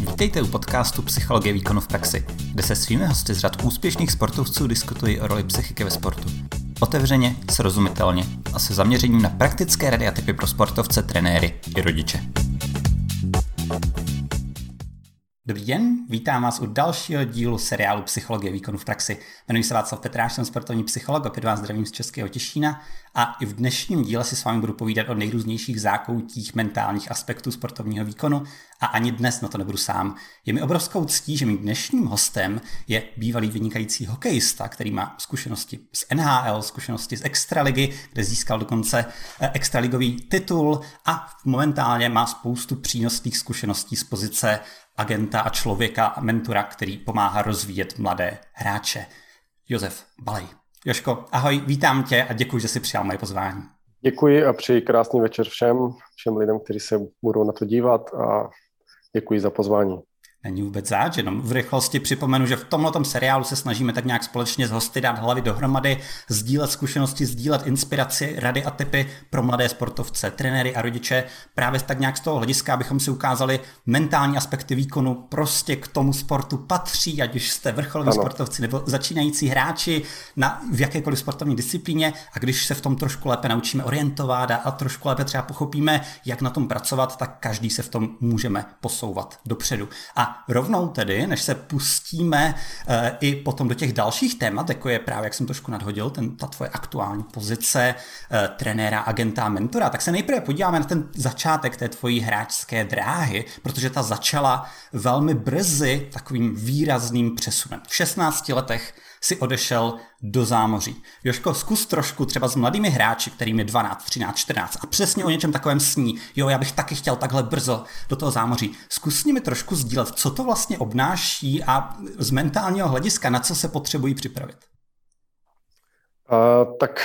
Vítejte u podcastu Psychologie výkonu v praxi, kde se svými hosty z řad úspěšných sportovců diskutují o roli psychiky ve sportu. Otevřeně, srozumitelně a se zaměřením na praktické rady a typy pro sportovce, trenéry i rodiče. Dobrý den, vítám vás u dalšího dílu seriálu Psychologie výkonu v praxi. Jmenuji se Václav Petráš, jsem sportovní psycholog, opět vás zdravím z Českého Těšína a i v dnešním díle si s vámi budu povídat o nejrůznějších zákoutích mentálních aspektů sportovního výkonu a ani dnes na to nebudu sám. Je mi obrovskou ctí, že mým dnešním hostem je bývalý vynikající hokejista, který má zkušenosti z NHL, zkušenosti z Extraligy, kde získal dokonce eh, extraligový titul a momentálně má spoustu přínosných zkušeností z pozice agenta a člověka a mentora, který pomáhá rozvíjet mladé hráče. Josef Balej. Joško, ahoj, vítám tě a děkuji, že jsi přijal moje pozvání. Děkuji a přeji krásný večer všem, všem lidem, kteří se budou na to dívat a děkuji za pozvání. Není vůbec záč, jenom v rychlosti připomenu, že v tomhle seriálu se snažíme tak nějak společně s hosty dát hlavy dohromady, sdílet zkušenosti, sdílet inspiraci, rady a typy pro mladé sportovce, trenéry a rodiče. Právě tak nějak z toho hlediska, abychom si ukázali mentální aspekty výkonu prostě k tomu sportu patří, ať už jste vrcholoví sportovci nebo začínající hráči na, v jakékoliv sportovní disciplíně a když se v tom trošku lépe naučíme orientovat a, a trošku lépe třeba pochopíme, jak na tom pracovat, tak každý se v tom můžeme posouvat dopředu. A rovnou tedy, než se pustíme uh, i potom do těch dalších témat, jako je právě, jak jsem trošku nadhodil, ten, ta tvoje aktuální pozice uh, trenéra, agenta, mentora, tak se nejprve podíváme na ten začátek té tvojí hráčské dráhy, protože ta začala velmi brzy takovým výrazným přesunem. V 16 letech si odešel do zámoří. Joško, zkus trošku třeba s mladými hráči, kterým je 12, 13, 14 a přesně o něčem takovém sní. Jo, já bych taky chtěl takhle brzo do toho zámoří. Zkus s nimi trošku sdílet, co to vlastně obnáší a z mentálního hlediska, na co se potřebují připravit. Uh, tak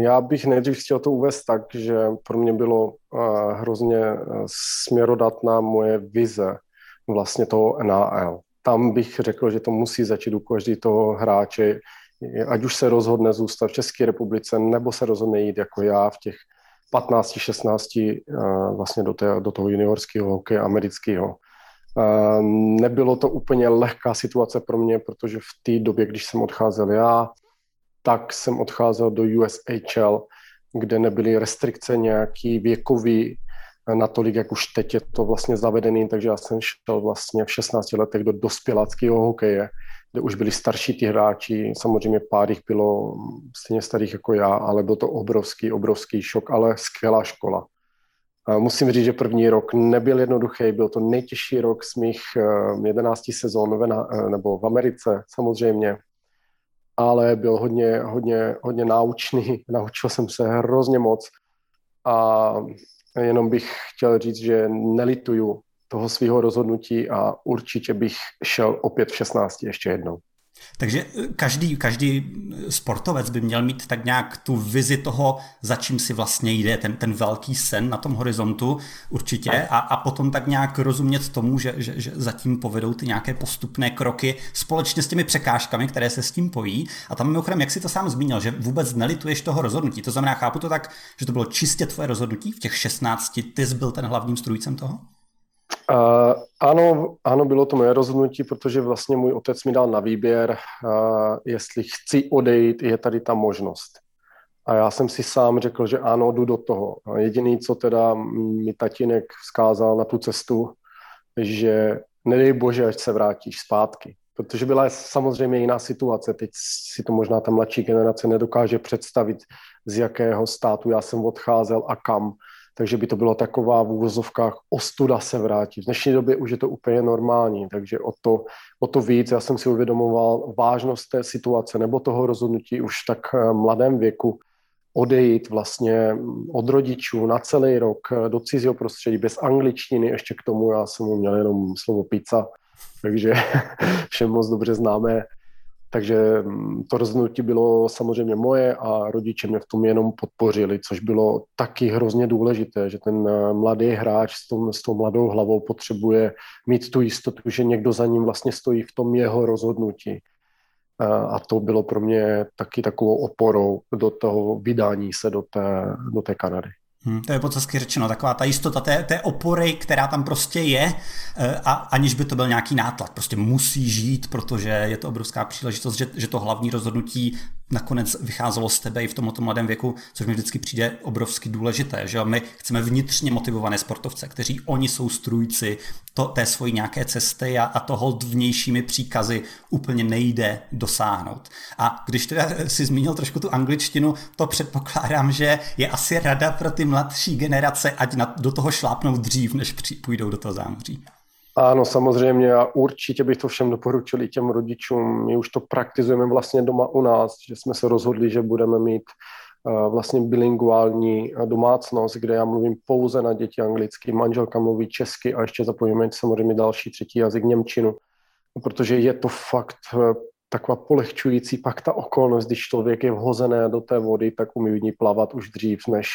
já bych nejdřív chtěl to uvést tak, že pro mě bylo uh, hrozně uh, směrodatná moje vize vlastně toho NAL tam bych řekl, že to musí začít u každého hráče, ať už se rozhodne zůstat v České republice, nebo se rozhodne jít jako já v těch 15, 16 eh, vlastně do, té, do toho juniorského hokeje amerického. Eh, nebylo to úplně lehká situace pro mě, protože v té době, když jsem odcházel já, tak jsem odcházel do USHL, kde nebyly restrikce nějaký věkový natolik, jak už teď je to vlastně zavedený, takže já jsem šel vlastně v 16 letech do dospěláckého hokeje, kde už byli starší ty hráči, samozřejmě pár jich bylo stejně starých jako já, ale byl to obrovský, obrovský šok, ale skvělá škola. Musím říct, že první rok nebyl jednoduchý, byl to nejtěžší rok z mých 11 eh, sezón eh, nebo v Americe samozřejmě, ale byl hodně, hodně, hodně náučný, naučil jsem se hrozně moc a Jenom bych chtěl říct, že nelituju toho svého rozhodnutí a určitě bych šel opět v 16 ještě jednou. Takže eh, každý, každý sportovec by měl mít tak nějak tu vizi toho, za čím si vlastně jde, ten, ten velký sen na tom horizontu určitě a, a potom tak nějak rozumět tomu, že, že, že zatím povedou ty nějaké postupné kroky společně s těmi překážkami, které se s tím pojí. A tam mimochodem, jak si to sám zmínil, že vůbec nelituješ toho rozhodnutí. To znamená, chápu to tak, že to bylo čistě tvoje rozhodnutí v těch 16, ty jsi byl ten hlavním strůjcem toho? Uh, ano, ano, bylo to moje rozhodnutí, protože vlastně můj otec mi dal na výběr, uh, jestli chci odejít, je tady ta možnost. A já jsem si sám řekl, že ano, jdu do toho. A jediný, co teda mi tatínek vzkázal na tu cestu, že nedej bože, ať se vrátíš zpátky. Protože byla samozřejmě jiná situace. Teď si to možná ta mladší generace nedokáže představit, z jakého státu já jsem odcházel a kam takže by to bylo taková v úvozovkách ostuda se vrátit. V dnešní době už je to úplně normální, takže o to, o to víc já jsem si uvědomoval vážnost té situace nebo toho rozhodnutí už tak eh, mladém věku odejít vlastně od rodičů na celý rok eh, do cizího prostředí bez angličtiny, ještě k tomu já jsem měl jenom slovo pizza, takže všem moc dobře známé takže mm, to rozhodnutí bylo samozřejmě moje a rodiče mě v tom jenom podpořili, což bylo taky hrozně důležité, že ten eh, mladý hráč s, tom, s tou mladou hlavou potřebuje mít tu jistotu, že někdo za ním vlastně stojí v tom jeho rozhodnutí. A to bylo pro mě taky takovou oporou do toho vydání se do té, do té Kanady. Hmm, to je podsky řečeno, taková ta jistota té, té opory, která tam prostě je, eh, a aniž by to byl nějaký nátlak. Prostě musí žít, protože je to obrovská příležitost, že, že to hlavní rozhodnutí nakonec vycházelo z tebe i v tomto mladém věku, což mi vždycky přijde obrovsky důležité, že my chceme vnitřně motivované sportovce, kteří oni jsou strůjci to, té svojí nějaké cesty a, a toho vnějšími příkazy úplně nejde dosáhnout. A když teda si zmínil trošku tu angličtinu, to předpokládám, že je asi rada pro ty mladší generace, ať na, do toho šlápnou dřív, než při, půjdou do toho zámoří. Ano, samozřejmě a určitě bych to všem doporučil i těm rodičům. My už to praktizujeme vlastně doma u nás, že jsme se rozhodli, že budeme mít uh, vlastně bilinguální domácnost, kde já mluvím pouze na děti anglicky, manželka mluví česky a ještě zapojíme samozřejmě další třetí jazyk Němčinu, protože je to fakt uh, taková polehčující pak ta okolnost, když člověk je vhozený do té vody, tak umí v ní plavat už dřív, než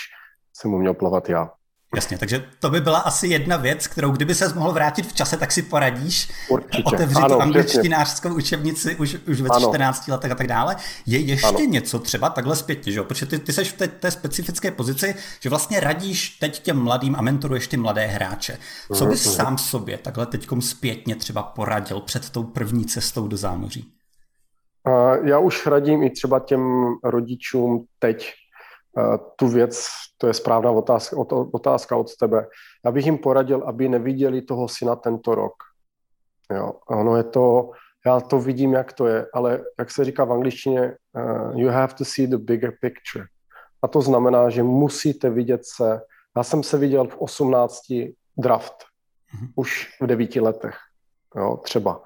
jsem uměl plavat já. Jasně, takže to by byla asi jedna věc, kterou kdyby se mohl vrátit v čase, tak si poradíš Určitě. otevřít ano, angličtinářskou učebnici už, už ve ano. 14 letech a tak dále. Je ještě ano. něco třeba takhle zpětně, že jo? Protože ty, ty seš v té, té specifické pozici, že vlastně radíš teď těm mladým a mentoruješ ty mladé hráče. Co bys mm-hmm. sám sobě takhle teďkom zpětně třeba poradil před tou první cestou do zámoří? Já už radím i třeba těm rodičům teď, tu věc, to je správná otázka, otázka od tebe. Já bych jim poradil, aby neviděli toho syna tento rok. Jo, ono je to, já to vidím, jak to je, ale jak se říká v angličtině, uh, you have to see the bigger picture. A to znamená, že musíte vidět se, já jsem se viděl v 18 draft, mm-hmm. už v devíti letech, jo, třeba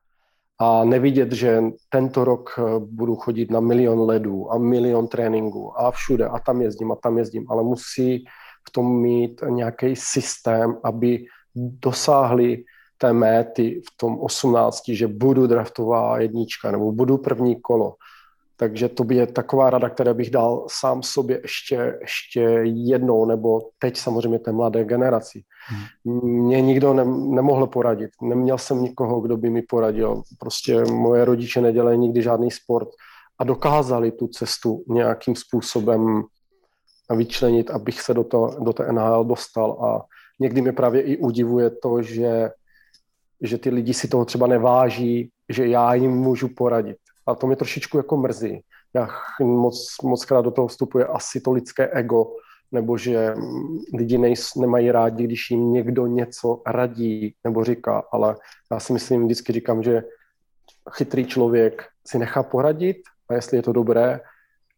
a nevidět, že tento rok eh, budu chodit na milion ledů a milion tréninků a všude a tam jezdím a tam jezdím, ale musí v tom mít nějaký systém, aby dosáhli té méty v tom 18, že budu draftová jednička nebo budu první kolo takže to by je taková rada, která bych dal sám sobě ještě, ještě jednou, nebo teď samozřejmě té mladé generaci. Hmm. Mě nikdo ne, nemohl poradit. Neměl jsem nikoho, kdo by mi poradil. Prostě moje rodiče nedělají nikdy žádný sport a dokázali tu cestu nějakým způsobem vyčlenit, abych se do, to, do té NHL dostal. A někdy mě právě i udivuje to, že, že ty lidi si toho třeba neváží, že já jim můžu poradit a to mě trošičku jako mrzí. Já moc, moc krát do toho vstupuje asi to lidské ego, nebo že lidi nejs, nemají rádi, když jim někdo něco radí nebo říká, ale já si myslím, vždycky říkám, že chytrý člověk si nechá poradit a jestli je to dobré,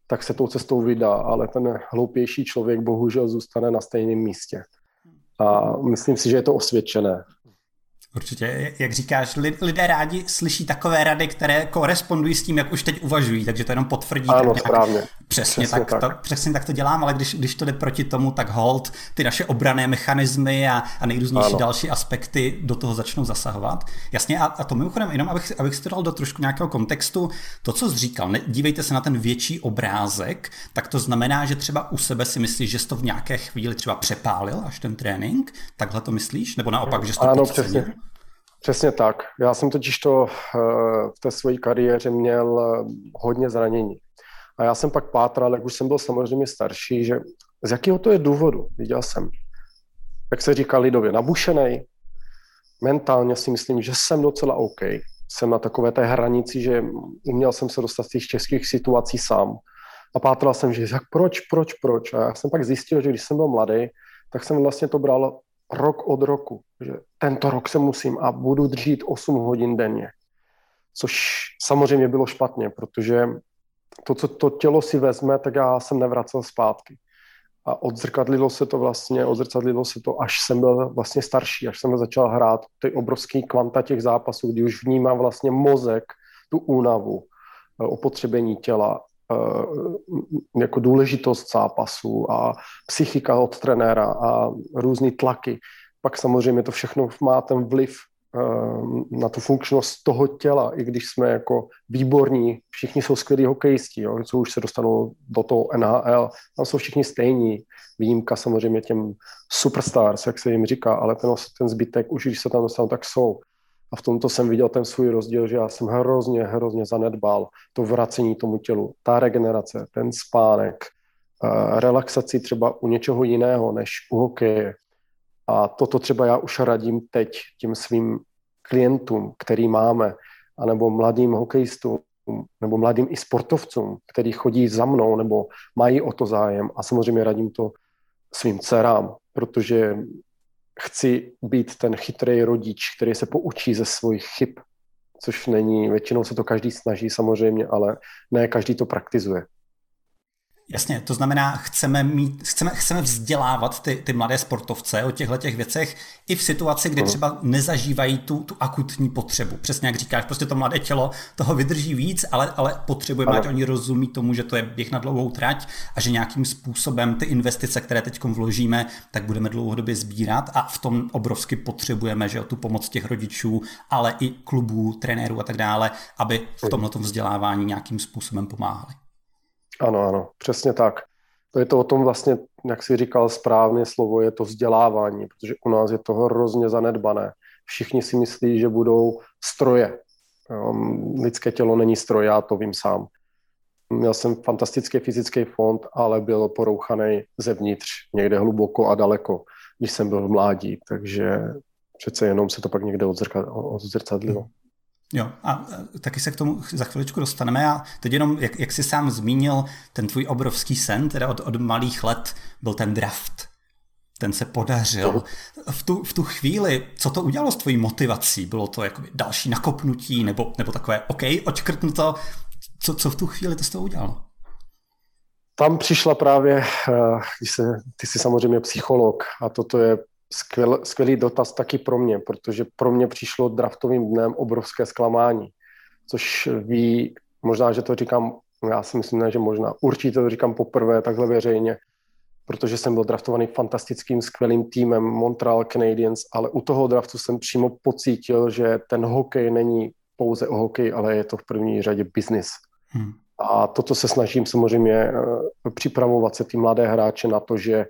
tak se tou cestou vydá, ale ten hloupější člověk bohužel zůstane na stejném místě. A myslím si, že je to osvědčené. Určitě, jak říkáš, lidé rádi slyší takové rady, které korespondují s tím, jak už teď uvažují, takže to jenom potvrdí. Ano, tak správně. Přesně, přesně tak, tak. To, přesně tak to dělám, ale když, když to jde proti tomu, tak hold ty naše obrané mechanismy a, a nejrůznější ano. další aspekty do toho začnou zasahovat. Jasně, a, a to mimochodem, jenom abych, abych si to dal do trošku nějakého kontextu, to, co jsi říkal, ne, dívejte se na ten větší obrázek, tak to znamená, že třeba u sebe si myslíš, že jsi to v nějaké chvíli třeba přepálil až ten trénink, takhle to myslíš? Nebo naopak, že jsi to ano, přesně. Přesně tak. Já jsem totiž to eh, v té své kariéře měl eh, hodně zranění. A já jsem pak pátral, jak už jsem byl samozřejmě starší, že z jakého to je důvodu. Viděl jsem, jak se říká lidově, nabušený. Mentálně si myslím, že jsem docela OK. Jsem na takové té hranici, že uměl jsem se dostat z těch českých situací sám. A pátral jsem, že jak proč, proč, proč. A já jsem pak zjistil, že když jsem byl mladý, tak jsem vlastně to bral rok od roku, že tento rok se musím a budu držít 8 hodin denně. Což samozřejmě bylo špatně, protože to, co to tělo si vezme, tak já jsem nevracel zpátky. A odzrkadlilo se to vlastně, odzrkadlilo se to, až jsem byl vlastně starší, až jsem začal hrát ty obrovský kvanta těch zápasů, kdy už vnímám vlastně mozek, tu únavu, eh, opotřebení těla Eh, jako důležitost zápasu a psychika od trenéra a různé tlaky. Pak samozřejmě to všechno má ten vliv na tu funkčnost toho těla, i když jsme jako výborní, všichni jsou skvělí hokejisti, jo, co už se dostanou do toho NHL, tam jsou všichni stejní, výjimka samozřejmě těm superstars, jak se jim říká, ale ten, ten zbytek už, když se tam dostanou, tak jsou. A v tomto jsem viděl ten svůj rozdíl, že já jsem hrozně, hrozně zanedbal to vracení tomu tělu, ta regenerace, ten spánek, relaxaci třeba u něčeho jiného než u hokeje. A toto třeba já už radím teď tím svým klientům, který máme, anebo mladým hokejistům, nebo mladým i sportovcům, který chodí za mnou nebo mají o to zájem a samozřejmě radím to svým dcerám, protože chci být ten chytrý rodič, který se poučí ze svých chyb, což není, většinou se to každý snaží samozřejmě, ale ne každý to praktizuje. Jasně, to znamená, chceme, mít, chceme, chceme vzdělávat ty, ty mladé sportovce o těchto těch věcech i v situaci, kdy třeba nezažívají tu, tu akutní potřebu. Přesně jak říkáš, prostě to mladé tělo toho vydrží víc, ale, ale potřebujeme, ať oni rozumí tomu, že to je běh na dlouhou trať a že nějakým způsobem ty investice, které teď vložíme, tak budeme dlouhodobě sbírat a v tom obrovsky potřebujeme, že o tu pomoc těch rodičů, ale i klubů, trenérů a tak dále, aby v tomto vzdělávání nějakým způsobem pomáhali. Ano, ano, přesně tak. To je to o tom vlastně, jak jsi říkal správně slovo, je to vzdělávání, protože u nás je to hrozně zanedbané. Všichni si myslí, že budou stroje. Um, lidské tělo není stroj, já to vím sám. Měl jsem fantastický fyzický fond, ale byl porouchaný zevnitř, někde hluboko a daleko, když jsem byl v mládí, takže přece jenom se to pak někde odzrcadlilo. Jo, a taky se k tomu za chviličku dostaneme. A teď jenom, jak, jak jsi sám zmínil, ten tvůj obrovský sen, teda od, od malých let, byl ten draft. Ten se podařil. V tu, v tu chvíli, co to udělalo s tvojí motivací? Bylo to jako další nakopnutí, nebo, nebo takové, OK, očkrtnuto. Co, co v tu chvíli to s toho udělalo? Tam přišla právě, eh, když se, ty jsi samozřejmě psycholog a toto je skvěl, skvělý dotaz taky pro mě, protože pro mě přišlo draftovým dnem obrovské zklamání, což ví, možná, že to říkám, já si myslím, ne, že možná, určitě to říkám poprvé takhle veřejně, protože jsem byl draftovaný fantastickým, skvělým týmem Montreal Canadiens, ale u toho draftu jsem přímo pocítil, že ten hokej není pouze o hokej, ale je to v první řadě biznis. Hmm. A toto se snažím samozřejmě eh, připravovat se ty mladé hráče na to, že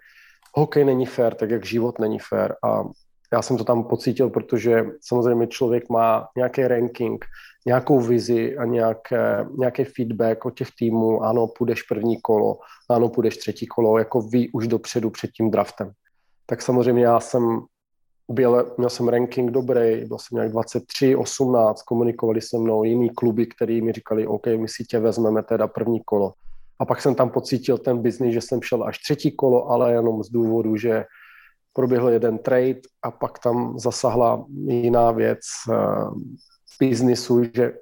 hokej není fér, tak jak život není fér. A já jsem to tam pocítil, protože samozřejmě člověk má nějaký ranking, nějakou vizi a nějaké, nějaký feedback od těch týmů, ano, půjdeš první kolo, ano, půjdeš třetí kolo, jako ví už dopředu před tím draftem. Tak samozřejmě já jsem byl, měl jsem ranking dobrý, byl jsem nějak 23, 18, komunikovali se mnou jiný kluby, který mi říkali, OK, my si tě vezmeme teda první kolo. A pak jsem tam pocítil ten biznis, že jsem šel až třetí kolo, ale jenom z důvodu, že proběhl jeden trade a pak tam zasahla jiná věc uh, biznisu, že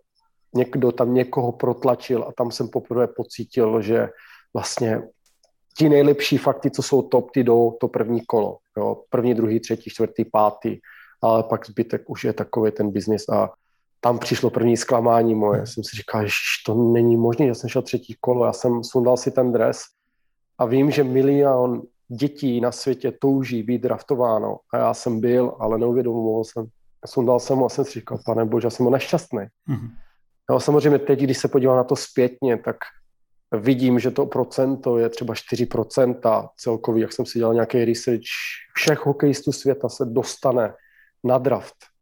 někdo tam někoho protlačil a tam jsem poprvé pocítil, že vlastně ti nejlepší fakty, co jsou top, ty jdou to první kolo. Jo? První, druhý, třetí, čtvrtý, pátý, ale pak zbytek už je takový ten biznis a tam přišlo první zklamání moje. Hmm. Jsem si říkal, že to není možné, já jsem šel třetí kolo, já jsem sundal si ten dres a vím, že milion dětí na světě touží být draftováno a já jsem byl, ale neuvědomoval jsem. Sundal jsem ho a jsem si říkal, pane bože, já jsem ho nešťastný. Mm-hmm. No, samozřejmě teď, když se podívám na to zpětně, tak vidím, že to procento je třeba 4% celkový, jak jsem si dělal nějaký research, všech hokejistů světa se dostane na draft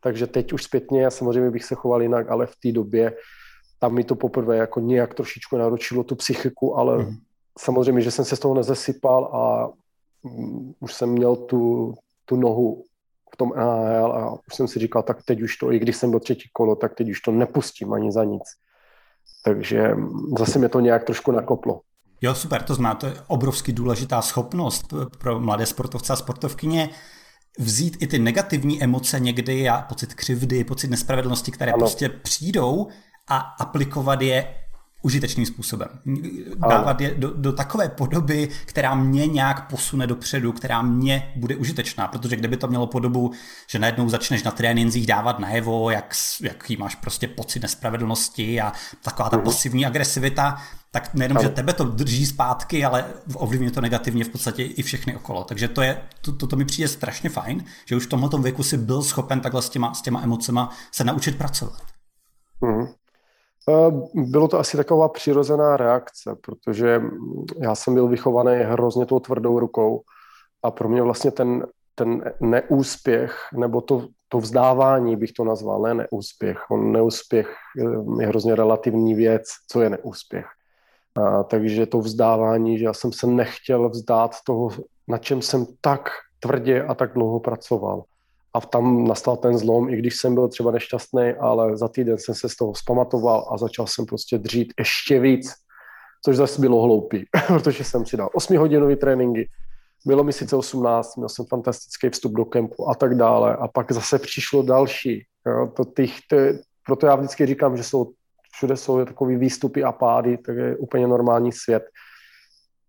takže teď už zpětně, samozřejmě bych se choval jinak, ale v té době tam mi to poprvé jako nějak trošičku naručilo tu psychiku, ale mm. samozřejmě, že jsem se z toho nezesypal a um, už jsem měl tu, tu nohu v tom NHL a už jsem si říkal, tak teď už to, i když jsem byl třetí kolo, tak teď už to nepustím ani za nic. Takže zase mě to nějak trošku nakoplo. Jo, super, to znamená, to je obrovsky důležitá schopnost pro mladé sportovce a sportovkyně vzít i ty negativní emoce někdy a pocit křivdy, pocit nespravedlnosti, které ano. prostě přijdou a aplikovat je užitečným způsobem. Dávat je do, do takové podoby, která mě nějak posune dopředu, která mě bude užitečná, protože kdyby to mělo podobu, že najednou začneš na trénincích dávat najevo, jak, jaký máš prostě pocit nespravedlnosti a taková ta mhm. pasivní agresivita, tak nejenom, že tebe to drží zpátky, ale ovlivňuje to negativně v podstatě i všechny okolo. Takže to, je, to, to, to mi přijde strašně fajn, že už v tomhle věku si byl schopen takhle s těma, s těma emocema se naučit pracovat. Mm. Bylo to asi taková přirozená reakce, protože já jsem byl vychovaný hrozně tou tvrdou rukou a pro mě vlastně ten, ten neúspěch, nebo to, to vzdávání bych to nazval, ne neúspěch. On neúspěch je hrozně relativní věc, co je neúspěch. A, takže to vzdávání, že já jsem se nechtěl vzdát toho, na čem jsem tak tvrdě a tak dlouho pracoval. A tam nastal ten zlom, i když jsem byl třeba nešťastný, ale za týden jsem se z toho zpamatoval a začal jsem prostě dřít ještě víc, což zase bylo hloupý, protože jsem si dal 8-hodinový tréninky, bylo mi sice 18, měl jsem fantastický vstup do kempu a tak dále a pak zase přišlo další. Jo, to těch, to, proto já vždycky říkám, že jsou, všude jsou takové výstupy a pády, tak je úplně normální svět.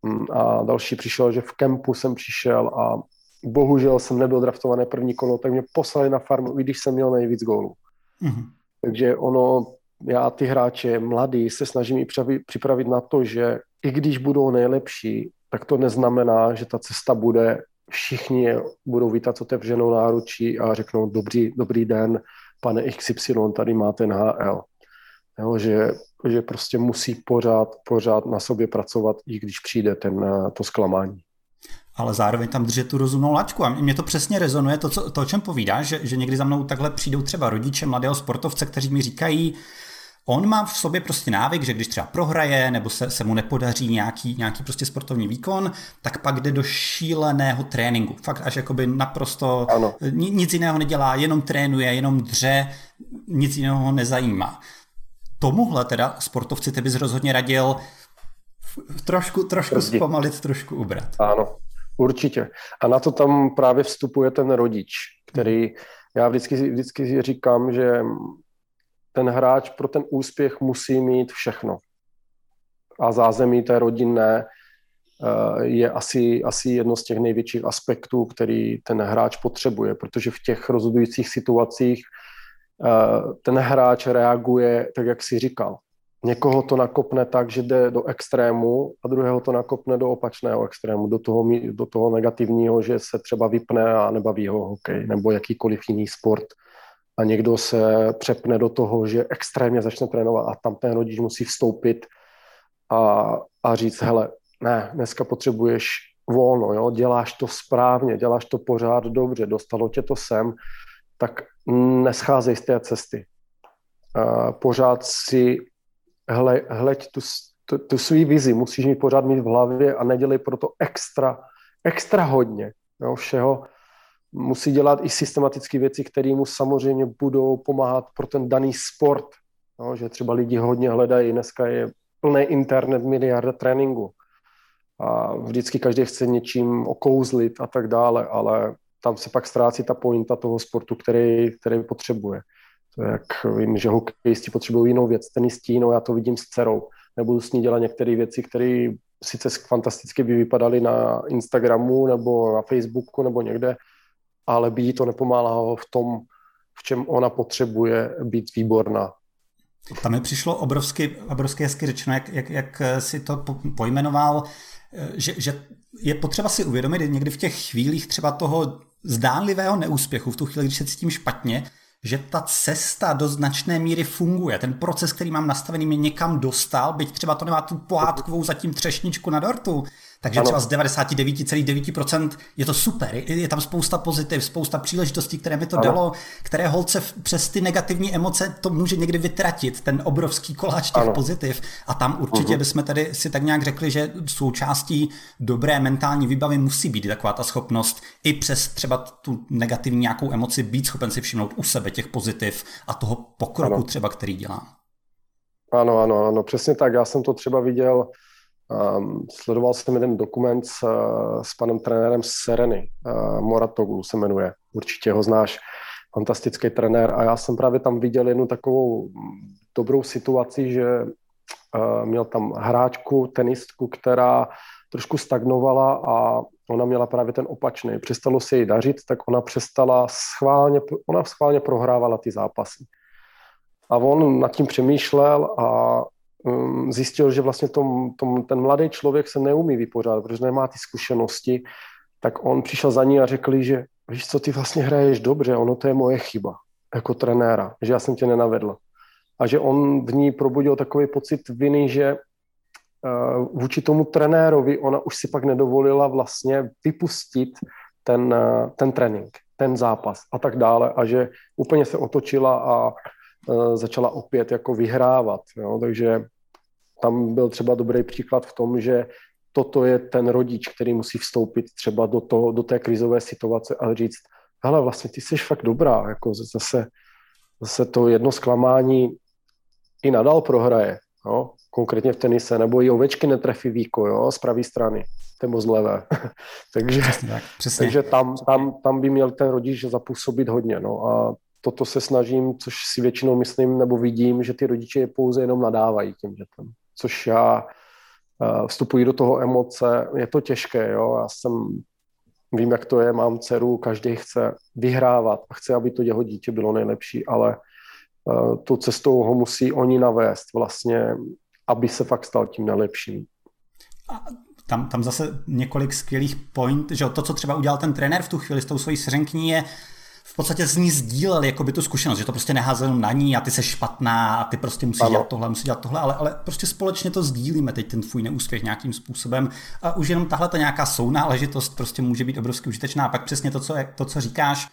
Mm, a další přišel, že v kempu jsem přišel a bohužel jsem nebyl draftovaný první kolo, tak mě poslali na farmu, i když jsem měl nejvíc gólů. Mm-hmm. Takže ono, já ty hráče mladý se snažím i připravit na to, že i když budou nejlepší, tak to neznamená, že ta cesta bude, všichni budou vítat otevřenou náručí a řeknou dobrý, dobrý den, pane XY, tady máte NHL. Jo, že, že prostě musí pořád, pořád na sobě pracovat, i když přijde ten, to zklamání ale zároveň tam držet tu rozumnou laťku. A mě to přesně rezonuje, to, co, to o čem povídáš, že, že někdy za mnou takhle přijdou třeba rodiče mladého sportovce, kteří mi říkají, On má v sobě prostě návyk, že když třeba prohraje nebo se, se mu nepodaří nějaký, nějaký prostě sportovní výkon, tak pak jde do šíleného tréninku. Fakt až jakoby naprosto ano. nic jiného nedělá, jenom trénuje, jenom dře, nic jiného ho nezajímá. Tomuhle teda sportovci ty bys rozhodně radil trošku, trošku zpomalit, trošku ubrat. Ano, Určitě. A na to tam právě vstupuje ten rodič, který, já vždycky, vždycky říkám, že ten hráč pro ten úspěch musí mít všechno. A zázemí té rodinné eh, je asi, asi jedno z těch největších aspektů, který ten hráč potřebuje, protože v těch rozhodujících situacích eh, ten hráč reaguje tak, jak si říkal. Někoho to nakopne tak, že jde do extrému a druhého to nakopne do opačného extrému, do toho, do toho negativního, že se třeba vypne a nebaví ho hokej nebo jakýkoliv jiný sport. A někdo se přepne do toho, že extrémně začne trénovat a tam ten rodič musí vstoupit a, a říct, hele, ne, dneska potřebuješ volno, jo? děláš to správně, děláš to pořád dobře, dostalo tě to sem, tak nescházej z té cesty. Pořád si hle, hleď tu, tu, tu svý vizi, musíš mít pořád mít v hlavě a nedělej proto extra, extra hodně jo, všeho. Musí dělat i systematické věci, které mu samozřejmě budou pomáhat pro ten daný sport. Jo, že třeba lidi hodně hledají, dneska je plný internet, miliarda tréninku. A vždycky každý chce něčím okouzlit a tak dále, ale tam se pak ztrácí ta pointa toho sportu, který, který potřebuje. To jak vím, že hokejisti potřebují jinou věc, tenistí, no já to vidím s dcerou. Nebudu s ní dělat některé věci, které sice fantasticky by vypadaly na Instagramu nebo na Facebooku nebo někde, ale by jí to nepomáhalo v tom, v čem ona potřebuje být výborná. Tam mi přišlo obrovsky, obrovsky hezky řečeno, jak, jak, jak si to pojmenoval, že, že je potřeba si uvědomit někdy v těch chvílích třeba toho zdánlivého neúspěchu, v tu chvíli, když se cítím špatně, že ta cesta do značné míry funguje. Ten proces, který mám nastavený, mě někam dostal, byť třeba to nemá tu pohádkovou zatím třešničku na dortu, takže ano. třeba z 99,9% je to super. Je tam spousta pozitiv, spousta příležitostí, které mi to ano. dalo, které holce přes ty negativní emoce to může někdy vytratit, ten obrovský koláč těch ano. pozitiv. A tam určitě uh-huh. bychom tady si tak nějak řekli, že součástí dobré mentální výbavy musí být taková ta schopnost i přes třeba tu negativní nějakou emoci být schopen si všimnout u sebe těch pozitiv a toho pokroku ano. třeba, který dělám. Ano, ano, ano, přesně tak. Já jsem to třeba viděl Um, sledoval jsem jeden dokument s, s panem trenérem Sereny, uh, Moratoglu se jmenuje, určitě ho znáš, fantastický trenér a já jsem právě tam viděl jednu takovou dobrou situaci, že uh, měl tam hráčku, tenistku, která trošku stagnovala a ona měla právě ten opačný. Přestalo se jí dařit, tak ona přestala schválně, ona schválně prohrávala ty zápasy. A on nad tím přemýšlel a um, zjistil, že vlastně tom, tom, ten mladý člověk se neumí vypořádat, protože nemá ty zkušenosti, tak on přišel za ní a řekl, že víš co, ty vlastně hraješ dobře, ono to je moje chyba jako trenéra, že já jsem tě nenavedl. A že on v ní probudil takový pocit viny, že uh, vůči tomu trenérovi ona už si pak nedovolila vlastně vypustit ten, uh, ten trénink, ten zápas a tak dále a že úplně se otočila a začala opět jako vyhrávat. Jo? Takže tam byl třeba dobrý příklad v tom, že toto je ten rodič, který musí vstoupit třeba do, toho, do té krizové situace a říct, hele, vlastně ty jsi fakt dobrá, jako zase, zase to jedno zklamání i nadal prohraje, jo? konkrétně v tenise, nebo i ovečky netrefí víko jo? z pravé strany, nebo z levé. takže přesně tak, přesně. takže tam, tam, tam by měl ten rodič zapůsobit hodně. No? A toto se snažím, což si většinou myslím, nebo vidím, že ty rodiče je pouze jenom nadávají těm dětem. Což já uh, vstupuji do toho emoce, je to těžké, jo, já jsem, vím, jak to je, mám dceru, každý chce vyhrávat a chce, aby to jeho dítě bylo nejlepší, ale uh, tou cestou ho musí oni navést vlastně, aby se fakt stal tím nejlepším. tam, tam zase několik skvělých point, že to, co třeba udělal ten trenér v tu chvíli s tou svojí seřenkní, je v podstatě z ní sdílel jako by tu zkušenost, že to prostě neházel jenom na ní a ty se špatná a ty prostě musíš ano. dělat tohle, musíš dělat tohle, ale, ale prostě společně to sdílíme teď ten tvůj neúspěch nějakým způsobem a už jenom tahle ta nějaká sounáležitost prostě může být obrovsky užitečná a pak přesně to, co, je, to, co říkáš,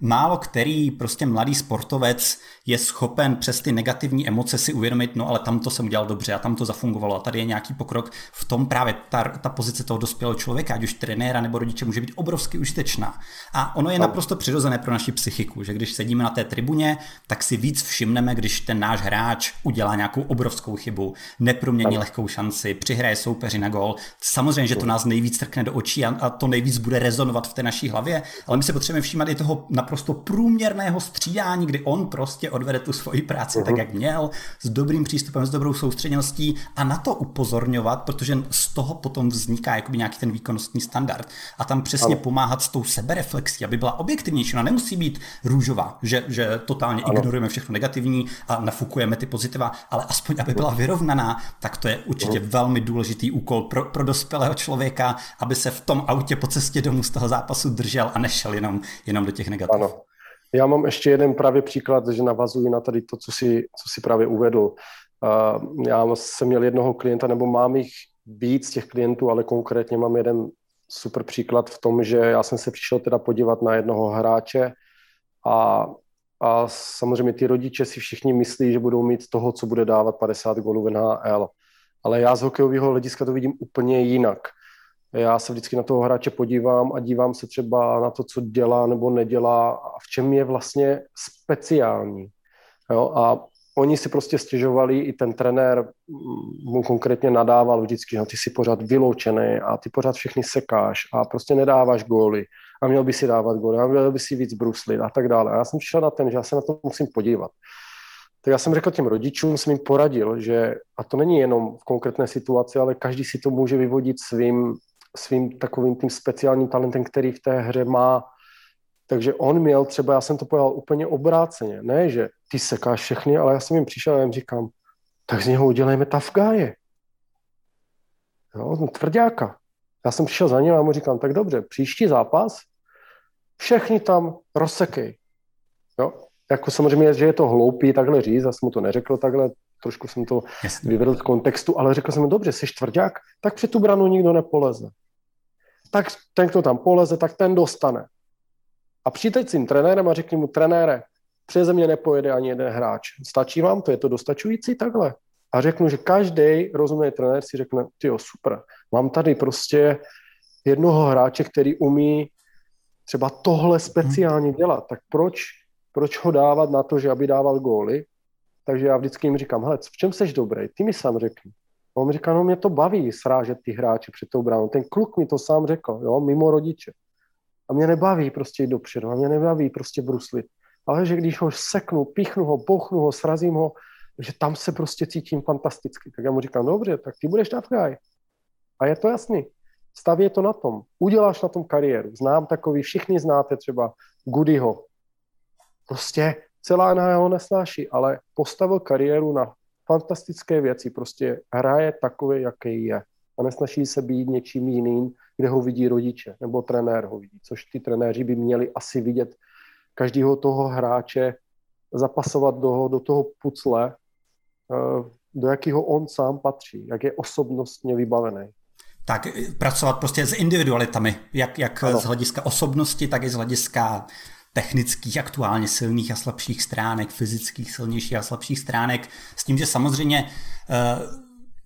málo který prostě mladý sportovec je schopen přes ty negativní emoce si uvědomit, no ale tam to jsem udělal dobře a tam to zafungovalo a tady je nějaký pokrok. V tom právě ta, ta pozice toho dospělého člověka, ať už trenéra nebo rodiče, může být obrovsky užitečná. A ono je no. naprosto přirozené pro naši psychiku, že když sedíme na té tribuně, tak si víc všimneme, když ten náš hráč udělá nějakou obrovskou chybu, nepromění no. lehkou šanci, přihraje soupeři na gol. Samozřejmě, že to nás nejvíc trkne do očí a, a to nejvíc bude rezonovat v té naší hlavě, ale my se potřebujeme všímat i toho naprosto průměrného střídání, kdy on prostě odvede tu svoji práci uh-huh. tak, jak měl, s dobrým přístupem, s dobrou soustředěností a na to upozorňovat, protože z toho potom vzniká jakoby nějaký ten výkonnostní standard. A tam přesně ano. pomáhat s tou sebereflexí, aby byla objektivnější. Ona nemusí být růžová, že, že totálně ano. ignorujeme všechno negativní a nafukujeme ty pozitiva, ale aspoň, aby byla vyrovnaná, tak to je určitě uh-huh. velmi důležitý úkol pro, pro dospělého člověka, aby se v tom autě po cestě domů z toho zápasu držel a nešel jenom, jenom do těch negativ. Ano. Já mám ještě jeden právě příklad, že navazuji na tady to, co si, co si právě uvedl. Uh, já jsem měl jednoho klienta, nebo mám jich víc těch klientů, ale konkrétně mám jeden super příklad v tom, že já jsem se přišel teda podívat na jednoho hráče a, a samozřejmě ty rodiče si všichni myslí, že budou mít toho, co bude dávat 50 gólů v NHL. Ale já z hokejového hlediska to vidím úplně jinak. Já se vždycky na toho hráče podívám a dívám se třeba na to, co dělá nebo nedělá a v čem je vlastně speciální. Jo? A oni si prostě stěžovali, i ten trenér mu konkrétně nadával vždycky, no ty jsi pořád vyloučený a ty pořád všechny sekáš a prostě nedáváš góly a měl by si dávat góly a měl by si víc bruslit a tak dále. A já jsem přišel na ten, že já se na to musím podívat. Tak já jsem řekl těm rodičům, jsem jim poradil, že, a to není jenom v konkrétné situaci, ale každý si to může vyvodit svým svým takovým tím speciálním talentem, který v té hře má. Takže on měl třeba, já jsem to pojal úplně obráceně, ne, že ty sekáš všechny, ale já jsem jim přišel a jim říkám, tak z něho udělejme tafgáje. Jo, tvrdáka. Já jsem přišel za ním a mu říkám, tak dobře, příští zápas, všechny tam rozsekej. Jo? Jako samozřejmě, že je to hloupý takhle říct, já jsem mu to neřekl takhle, trošku jsem to Jasně. vyvedl z kontextu, ale řekl jsem mu, dobře, jsi tvrdák, tak před tu branu nikdo nepoleze tak ten, kdo tam poleze, tak ten dostane. A přijďte s tím trenérem a řekni mu, trenére, přeze mě nepojede ani jeden hráč. Stačí vám to? Je to dostačující takhle? A řeknu, že každý rozumný trenér si řekne, ty super, mám tady prostě jednoho hráče, který umí třeba tohle speciálně dělat, tak proč, proč ho dávat na to, že aby dával góly? Takže já vždycky jim říkám, hele, v čem seš dobrý? Ty mi sám řekni. A on mi říká, no mě to baví srážet ty hráče před tou bránou. Ten kluk mi to sám řekl, jo, mimo rodiče. A mě nebaví prostě jít dopředu, a mě nebaví prostě bruslit. Ale že když ho seknu, pichnu ho, bouchnu ho, srazím ho, že tam se prostě cítím fantasticky. Tak já mu říkám, dobře, tak ty budeš na guy. A je to jasný. Stavě to na tom. Uděláš na tom kariéru. Znám takový, všichni znáte třeba Goodyho. Prostě celá NHL ho nesnáší, ale postavil kariéru na fantastické věci, prostě hraje takový, jaký je. A nesnaží se být něčím jiným, kde ho vidí rodiče nebo trenér ho vidí, což ty trenéři by měli asi vidět každého toho hráče, zapasovat do, do toho pucle, eh, do jakého on sám patří, jak je osobnostně vybavený. Tak eh, pracovat prostě s individualitami, jak, jak z hlediska osobnosti, tak i z hlediska technických, aktuálně silných a slabších stránek, fyzických silnějších a slabších stránek, s tím, že samozřejmě uh,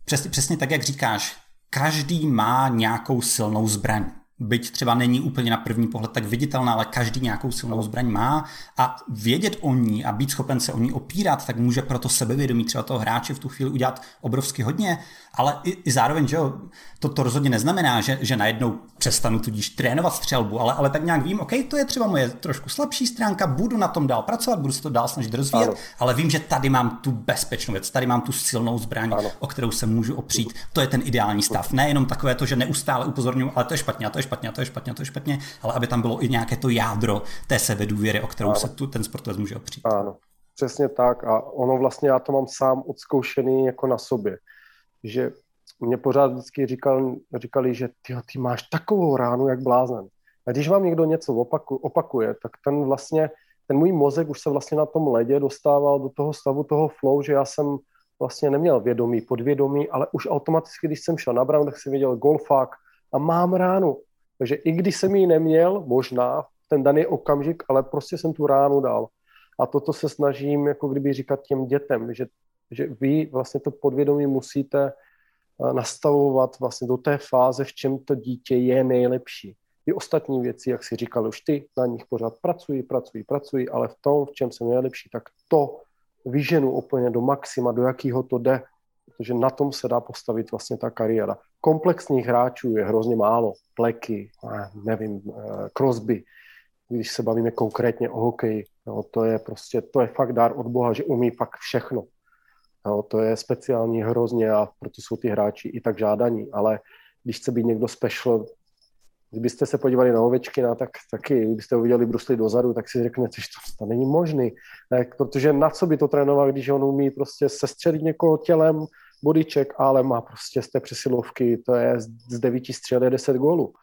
Přesně, přesně tak, jak říkáš, každý má nějakou silnou zbraň byť třeba není úplně na první pohled tak viditelná, ale každý nějakou silnou zbraň má a vědět o ní a být schopen se o ní opírat, tak může proto sebevědomí třeba toho hráče v tu chvíli udělat obrovsky hodně, ale i, i zároveň, že jo, to, to rozhodně neznamená, že, že najednou přestanu tudíž trénovat střelbu, ale, ale tak nějak vím, OK, to je třeba moje trošku slabší stránka, budu na tom dál pracovat, budu se to dál snažit rozvíjet, ano. ale vím, že tady mám tu bezpečnou věc, tady mám tu silnou zbraň, ano. o kterou se můžu opřít. To je ten ideální stav. Nejenom takové to, že neustále upozorňuji, ale to je špatně, a to je špatně, a to je špatně, a to je špatně, ale aby tam bylo i nějaké to jádro té sebedůvěry, o kterou ano. se tu, ten sportovec může opřít. Ano, přesně tak. A ono vlastně, já to mám sám odzkoušený jako na sobě, že mě pořád vždycky říkal, říkali, že ty, ty máš takovou ránu, jak blázen. A když vám někdo něco opaku, opakuje, tak ten vlastně, ten můj mozek už se vlastně na tom ledě dostával do toho stavu toho flow, že já jsem vlastně neměl vědomí, podvědomí, ale už automaticky, když jsem šel na bránu, tak jsem viděl golfák a mám ránu. Takže i když jsem ji neměl, možná ten daný okamžik, ale prostě jsem tu ránu dal. A toto se snažím jako kdyby říkat těm dětem, že, že vy vlastně to podvědomí musíte nastavovat vlastně do té fáze, v čem to dítě je nejlepší. Ty ostatní věci, jak si říkal už ty, na nich pořád pracují, pracují, pracují, ale v tom, v čem jsem nejlepší, tak to vyženu úplně do maxima, do jakého to jde, protože na tom se dá postavit vlastně ta kariéra. Komplexních hráčů je hrozně málo. Pleky, nevím, eh, Crosby, když se bavíme konkrétně o hokeji, no, to je prostě, to je fakt dar od Boha, že umí fakt všechno. No, to je speciální hrozně a proto jsou ty hráči i tak žádaní, ale když chce být někdo special, kdybyste se podívali na Ovečkina, tak taky, kdybyste ho viděli bruslit dozadu, tak si řeknete, že to, to není možný. Tak, protože na co by to trénoval, když on umí prostě sestřelit někoho tělem, bodyček, ale má prostě z té přesilovky, to je z devíti střel 10 gólů.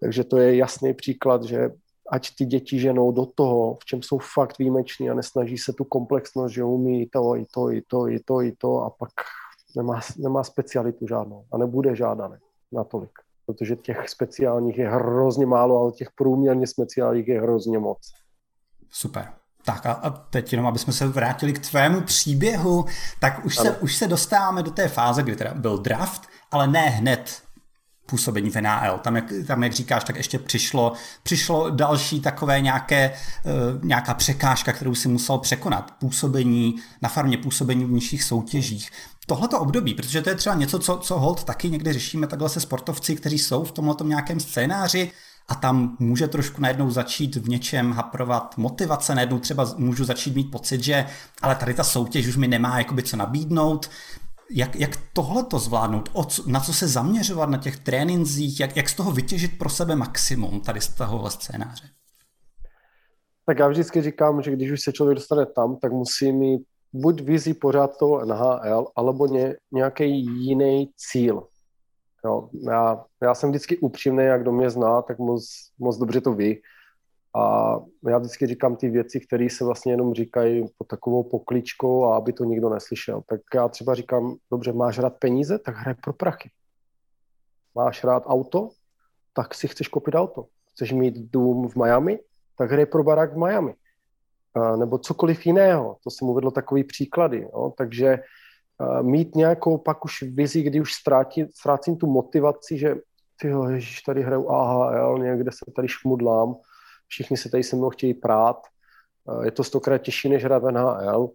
Takže to je jasný příklad, že ať ty děti ženou do toho, v čem jsou fakt výjimeční a nesnaží se tu komplexnost, že umí to, i to, i to, i to, i to a pak nemá, nemá specialitu žádnou a nebude žádaný natolik, protože těch speciálních je hrozně málo, ale těch průměrně speciálních je hrozně moc. Super. Tak a, a teď jenom, aby jsme se vrátili k tvému příběhu, tak už se, už se dostáváme do té fáze, kdy teda byl draft, ale ne hned působení v NAL. Tam jak, tam, jak říkáš, tak ještě přišlo, přišlo další takové nějaké, uh, nějaká překážka, kterou si musel překonat. Působení na farmě, působení v nižších soutěžích. Tohleto období, protože to je třeba něco, co, co hold taky někdy řešíme takhle se sportovci, kteří jsou v tomhle nějakém scénáři, a tam může trošku najednou začít v něčem haprovat motivace, najednou třeba můžu začít mít pocit, že ale tady ta soutěž už mi nemá jakoby co nabídnout, jak, jak tohle to zvládnout, o co, na co se zaměřovat na těch tréninzích, jak, jak z toho vytěžit pro sebe maximum tady z tohohle scénáře? Tak já vždycky říkám, že když už se člověk dostane tam, tak musí mít buď vizi pořád toho NHL, alebo ně, nějaký jiný cíl. Jo, já, já jsem vždycky upřímný, jak kdo mě zná, tak moc, moc dobře to ví. A já vždycky říkám ty věci, které se vlastně jenom říkají pod takovou pokličkou a aby to nikdo neslyšel. Tak já třeba říkám, dobře, máš rád peníze, tak hraj pro prachy. Máš rád auto, tak si chceš koupit auto. Chceš mít dům v Miami, tak hraj pro barák v Miami. Nebo cokoliv jiného. To jsem uvedl takový příklady. Jo? Takže mít nějakou pak už vizi, kdy už ztrátí, ztrácím tu motivaci, že ty ježiš, tady hraju AHL, někde se tady šmudlám, všichni se tady se mnou chtějí prát, je to stokrát těžší než hrát v NHL,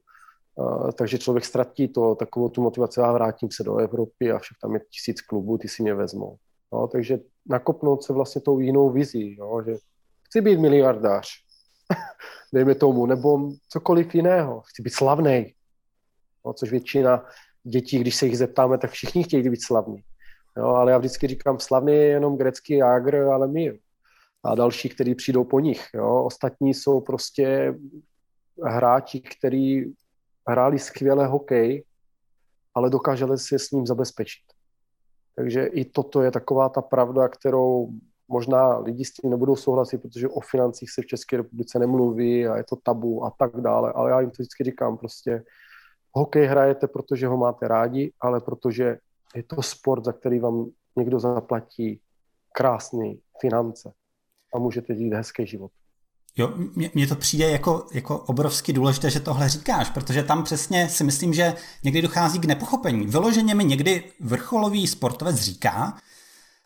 takže člověk ztratí to, takovou tu motivaci a vrátím se do Evropy a však tam je tisíc klubů, ty si mě vezmou. No, takže nakopnout se vlastně tou jinou vizí, jo, že chci být miliardář, dejme tomu, nebo cokoliv jiného, chci být slavný, no, což většina dětí, když se jich zeptáme, tak všichni chtějí být slavní. Jo, ale já vždycky říkám, slavný je jenom grecký Jágr, ale my a další, kteří přijdou po nich. Jo. Ostatní jsou prostě hráči, kteří hráli skvěle hokej, ale dokáželi si s ním zabezpečit. Takže i toto je taková ta pravda, kterou možná lidi s tím nebudou souhlasit, protože o financích se v České republice nemluví a je to tabu a tak dále, ale já jim to vždycky říkám prostě, hokej hrajete, protože ho máte rádi, ale protože je to sport, za který vám někdo zaplatí krásný finance a můžete žít hezký život. Jo, mně to přijde jako, jako obrovsky důležité, že tohle říkáš, protože tam přesně si myslím, že někdy dochází k nepochopení. Vyloženě mi někdy vrcholový sportovec říká,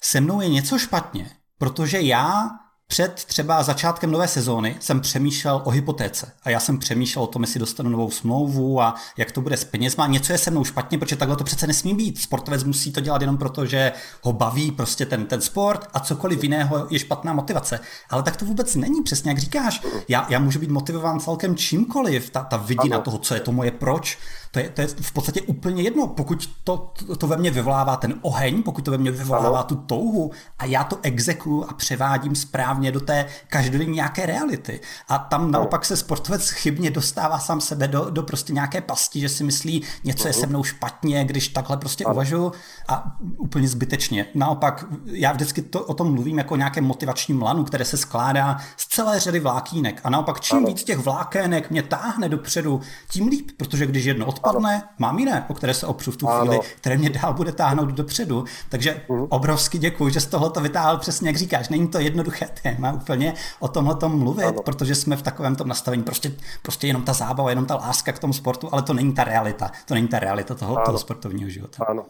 se mnou je něco špatně, protože já před třeba začátkem nové sezóny jsem přemýšlel o hypotéce a já jsem přemýšlel o tom, jestli dostanu novou smlouvu a jak to bude s penězma. Něco je se mnou špatně, protože takhle to přece nesmí být. Sportovec musí to dělat jenom proto, že ho baví prostě ten, ten sport a cokoliv jiného je špatná motivace. Ale tak to vůbec není, přesně jak říkáš. Já, já můžu být motivován celkem čímkoliv. Ta, ta vidina toho, co je to moje proč, to je, to je v podstatě úplně jedno. Pokud to, to, to ve mně vyvolává ten oheň, pokud to ve mně vyvolává tu touhu a já to exekuju a převádím správně do té každodenní nějaké reality. A tam naopak se sportovec chybně dostává sám sebe do, do prostě nějaké pasti, že si myslí, něco je se mnou špatně, když takhle prostě uvažuji a úplně zbytečně. Naopak, já vždycky to, o tom mluvím jako nějaké motivační lanu, které se skládá z celé řady vlákínek. A naopak, čím víc těch vlákének mě táhne dopředu, tím líp, protože když jedno od spadne, mám jiné, o které se opřu v tu ano. chvíli, které mě dál bude táhnout dopředu. Takže uh-huh. obrovsky děkuji, že z toho to vytáhl přesně jak říkáš. Není to jednoduché téma úplně o tomhle tom mluvit, ano. protože jsme v takovém tom nastavení. Prostě, prostě jenom ta zábava, jenom ta láska k tomu sportu, ale to není ta realita. To není ta realita toho, toho sportovního života. Ano,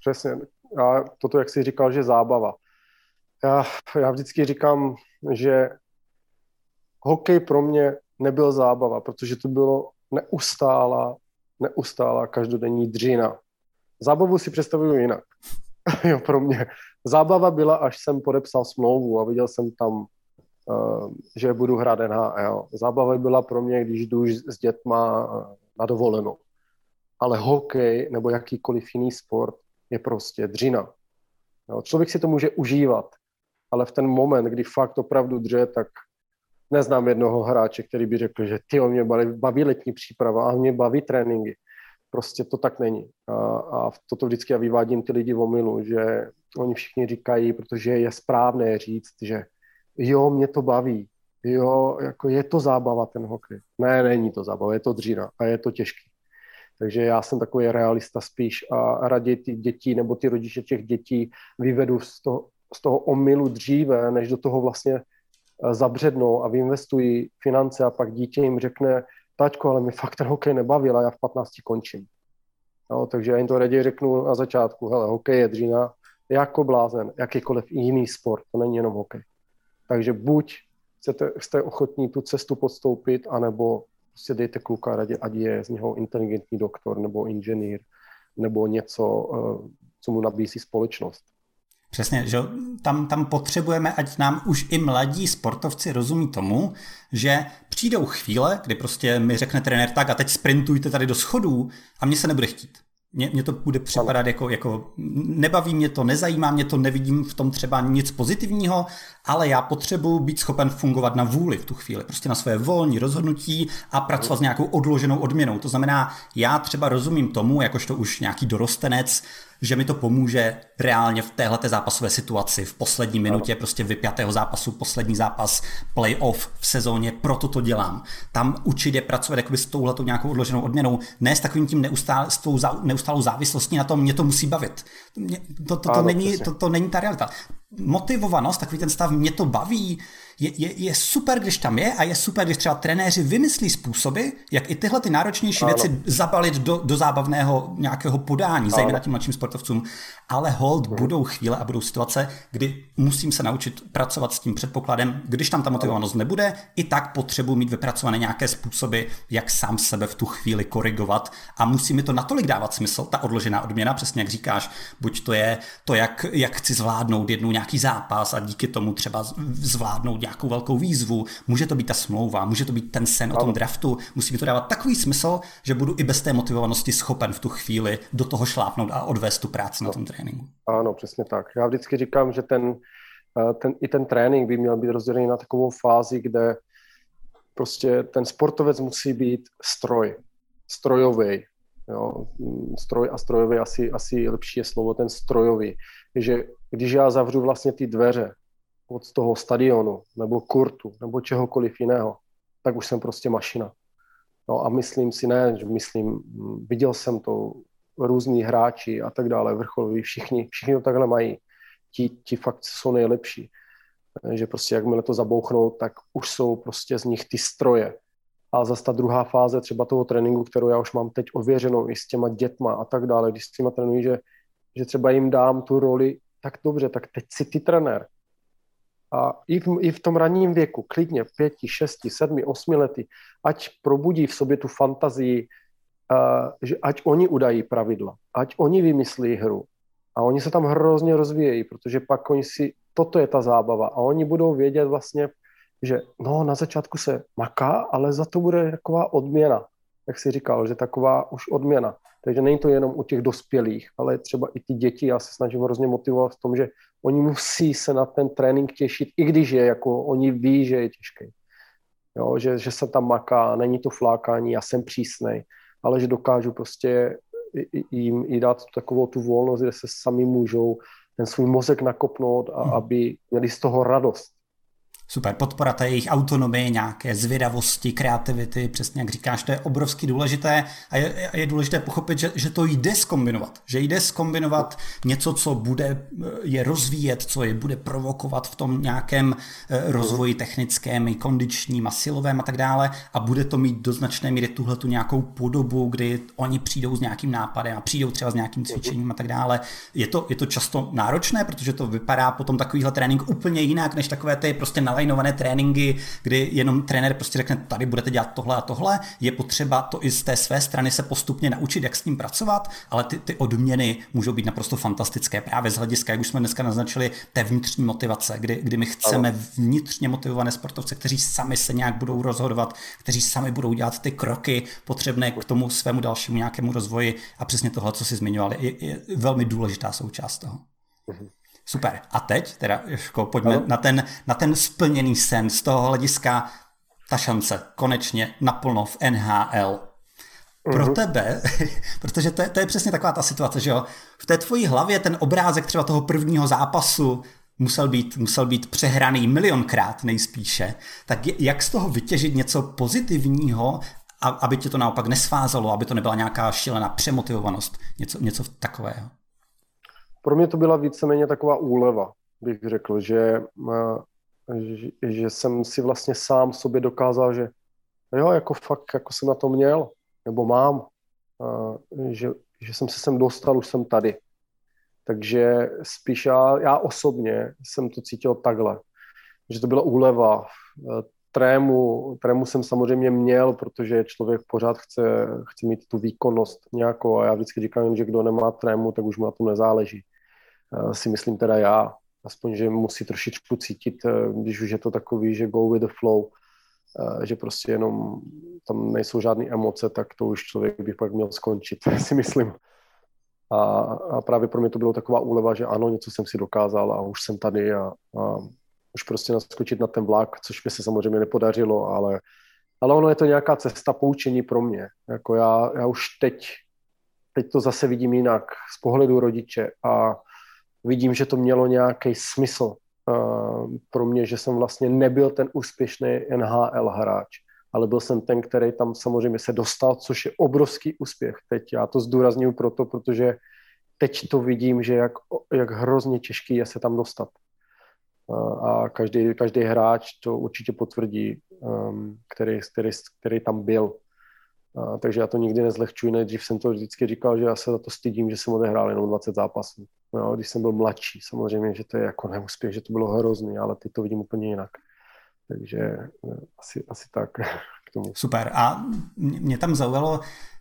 přesně. A toto, jak jsi říkal, že zábava. Já, já vždycky říkám, že hokej pro mě nebyl zábava, protože to bylo neustála neustálá každodenní dřina. Zábavu si představuju jinak. jo, pro mě. Zábava byla, až jsem podepsal smlouvu a viděl jsem tam, uh, že budu hrát NHL. Zábava byla pro mě, když jdu s dětma uh, na dovolenou. Ale hokej nebo jakýkoliv jiný sport je prostě dřina. Jo, člověk si to může užívat, ale v ten moment, kdy fakt opravdu dře, tak neznám jednoho hráče, který by řekl, že ty mě baví, letní příprava a mě baví tréninky. Prostě to tak není. A, a toto vždycky já vyvádím ty lidi v omilu, že oni všichni říkají, protože je správné říct, že jo, mě to baví, jo, jako je to zábava ten hokej. Ne, není to zábava, je to dřína a je to těžký. Takže já jsem takový realista spíš a raději ty děti nebo ty rodiče těch dětí vyvedu z toho, z toho omylu dříve, než do toho vlastně zabřednou a vyinvestují finance a pak dítě jim řekne, tačko, ale mi fakt ten hokej nebavil a já v 15 končím. No, takže já jim to raději řeknu na začátku, hele, hokej je dřina, jako blázen, jakýkoliv jiný sport, to není jenom hokej. Takže buď chcete, jste ochotní tu cestu podstoupit, anebo prostě dejte kluka radě, ať je z něho inteligentní doktor nebo inženýr, nebo něco, eh, co mu nabízí společnost. Přesně, že tam, tam potřebujeme, ať nám už i mladí sportovci rozumí tomu, že přijdou chvíle, kdy prostě mi řekne trenér tak a teď sprintujte tady do schodů a mě se nebude chtít. Mně, mně to bude připadat jako, jako, nebaví mě to, nezajímá mě to, nevidím v tom třeba nic pozitivního, ale já potřebuji být schopen fungovat na vůli v tu chvíli, prostě na své volní rozhodnutí a pracovat s nějakou odloženou odměnou. To znamená, já třeba rozumím tomu, jakožto už nějaký dorostenec, že mi to pomůže reálně v téhle zápasové situaci, v poslední minutě prostě vypjatého zápasu, poslední zápas, playoff v sezóně, proto to dělám. Tam určitě pracovat jakoby s touhletou nějakou odloženou odměnou, ne s takovým tím neustál, s tou neustálou závislostí na tom, mě to musí bavit. Mě, to, to, to, ano, není, to, to není ta realita. Motivovanost, takový ten stav, mě to baví, je, je, je super, když tam je a je super, když třeba trenéři vymyslí způsoby, jak i tyhle ty náročnější ano. věci zabalit do, do zábavného nějakého podání, ano. zejména tím mladším sportovcům. Ale hold, ano. budou chvíle a budou situace, kdy musím se naučit pracovat s tím předpokladem, když tam ta motivovanost nebude, i tak potřebuji mít vypracované nějaké způsoby, jak sám sebe v tu chvíli korigovat a musí mi to natolik dávat smysl, ta odložená odměna, přesně jak říkáš, buď to je to, jak, jak chci zvládnout jednou nějaký zápas a díky tomu třeba zvládnout nějakou velkou výzvu, může to být ta smlouva, může to být ten sen o tom draftu, musí mi to dávat takový smysl, že budu i bez té motivovanosti schopen v tu chvíli do toho šlápnout a odvést tu práci no. na tom tréninku. Ano, přesně tak. Já vždycky říkám, že ten, eh, ten, i ten trénink by měl být rozdělený na takovou fázi, kde prostě ten sportovec musí být stroj, strojový. Jo, stroj a strojový asi, asi lepší je slovo, ten strojový. že když já zavřu vlastně ty dveře od toho stadionu, nebo kurtu, nebo čehokoliv jiného, tak už jsem prostě mašina. No a myslím si, ne, že myslím, viděl jsem to, různí hráči a tak dále, vrcholoví, všichni, všichni to takhle mají. Ti, ti fakt jsou nejlepší. že prostě jakmile to zabouchnou, tak už jsou prostě z nich ty stroje. A zase ta druhá fáze třeba toho tréninku, kterou já už mám teď ověřenou i s těma dětma a tak dále, když s těma trénuji, že, že třeba jim dám tu roli, tak dobře, tak teď si ty trenér. A i v, i v tom ranním věku, klidně pěti, šesti, sedmi, osmi lety, ať probudí v sobě tu fantazii, uh, že ať oni udají pravidla, ať oni vymyslí hru. A oni se tam hrozně rozvíjejí, protože pak oni si, toto je ta zábava a oni budou vědět vlastně, že no na začátku se maká, ale za to bude taková odměna, jak si říkal, že taková už odměna. Takže není to jenom u těch dospělých, ale třeba i ty děti, já se snažím hrozně motivovat v tom, že oni musí se na ten trénink těšit, i když je jako, oni ví, že je těžký. Jo, že, že se tam maká, není to flákání, já jsem přísnej, ale že dokážu prostě jim i dát takovou tu volnost, kde se sami můžou ten svůj mozek nakopnout a hmm. aby měli z toho radost. Super, podpora té jejich autonomie, nějaké zvědavosti, kreativity, přesně jak říkáš, to je obrovsky důležité a je, je důležité pochopit, že, že to jde skombinovat. Že jde skombinovat něco, co bude je rozvíjet, co je bude provokovat v tom nějakém eh, rozvoji technickém, kondičním a silovém a tak dále a bude to mít do značné míry tuhle tu nějakou podobu, kdy oni přijdou s nějakým nápadem a přijdou třeba s nějakým cvičením a tak dále. Je to, je to často náročné, protože to vypadá potom takovýhle trénink úplně jinak, než takové ty prostě na nalajnované tréninky, kdy jenom trenér prostě řekne, tady budete dělat tohle a tohle, je potřeba to i z té své strany se postupně naučit, jak s ním pracovat, ale ty, ty odměny můžou být naprosto fantastické právě z hlediska, jak už jsme dneska naznačili, té vnitřní motivace, kdy, kdy my chceme vnitřně motivované sportovce, kteří sami se nějak budou rozhodovat, kteří sami budou dělat ty kroky potřebné k tomu svému dalšímu nějakému rozvoji a přesně tohle, co si zmiňovali, je, je velmi důležitá součást toho. Mm-hmm. Super. A teď, teda Jožko, pojďme na ten, na ten splněný sen z toho hlediska ta šance konečně naplno v NHL. Pro uh-huh. tebe, protože to je, to je přesně taková ta situace, že jo, v té tvojí hlavě ten obrázek třeba toho prvního zápasu musel být, musel být přehraný milionkrát nejspíše, tak jak z toho vytěžit něco pozitivního, aby tě to naopak nesvázalo, aby to nebyla nějaká šílená přemotivovanost, něco, něco takového? Pro mě to byla víceméně taková úleva, bych řekl, že, eh, že, že jsem si vlastně sám sobě dokázal, že jo, jako fakt, jako jsem na to měl, nebo mám, že, že jsem se sem dostal, už jsem tady. Takže spíš já, já osobně jsem to cítil takhle, že to byla úleva. Eh, trému, trému jsem samozřejmě měl, protože člověk pořád chce, chce mít tu výkonnost nějakou a já vždycky říkám, že kdo nemá trému, tak už mu na tom nezáleží si myslím teda já, aspoň, že musí trošičku cítit, eh, když už je to takový, že go with the flow, eh, že prostě jenom tam nejsou žádné emoce, tak to už člověk by pak měl skončit, si myslím. A, a právě pro mě to bylo taková úleva, že ano, něco jsem si dokázal a už jsem tady a, a už prostě naskočit na ten vlak, což mi se samozřejmě nepodařilo, ale, ale ono je to nějaká cesta poučení pro mě. Jako já, já už teď, teď to zase vidím jinak z pohledu rodiče a vidím, že to mělo nějaký smysl uh, pro mě, že jsem vlastně nebyl ten úspěšný NHL hráč, ale byl jsem ten, který tam samozřejmě se dostal, což je obrovský úspěch. Teď já to zdůraznuju proto, protože teď to vidím, že jak, jak hrozně těžký je se tam dostat. Uh, a každý, každý hráč to určitě potvrdí, um, který, který, který tam byl. A, takže já to nikdy nezlehčuji, nejdřív jsem to vždycky říkal, že já se za to stydím, že jsem odehrál jenom 20 zápasů. No, když jsem byl mladší, samozřejmě, že to je jako neúspěch, že to bylo hrozný, ale teď to vidím úplně jinak. Takže eh, asi, asi tak tomu. Super. A mě tam zaujalo,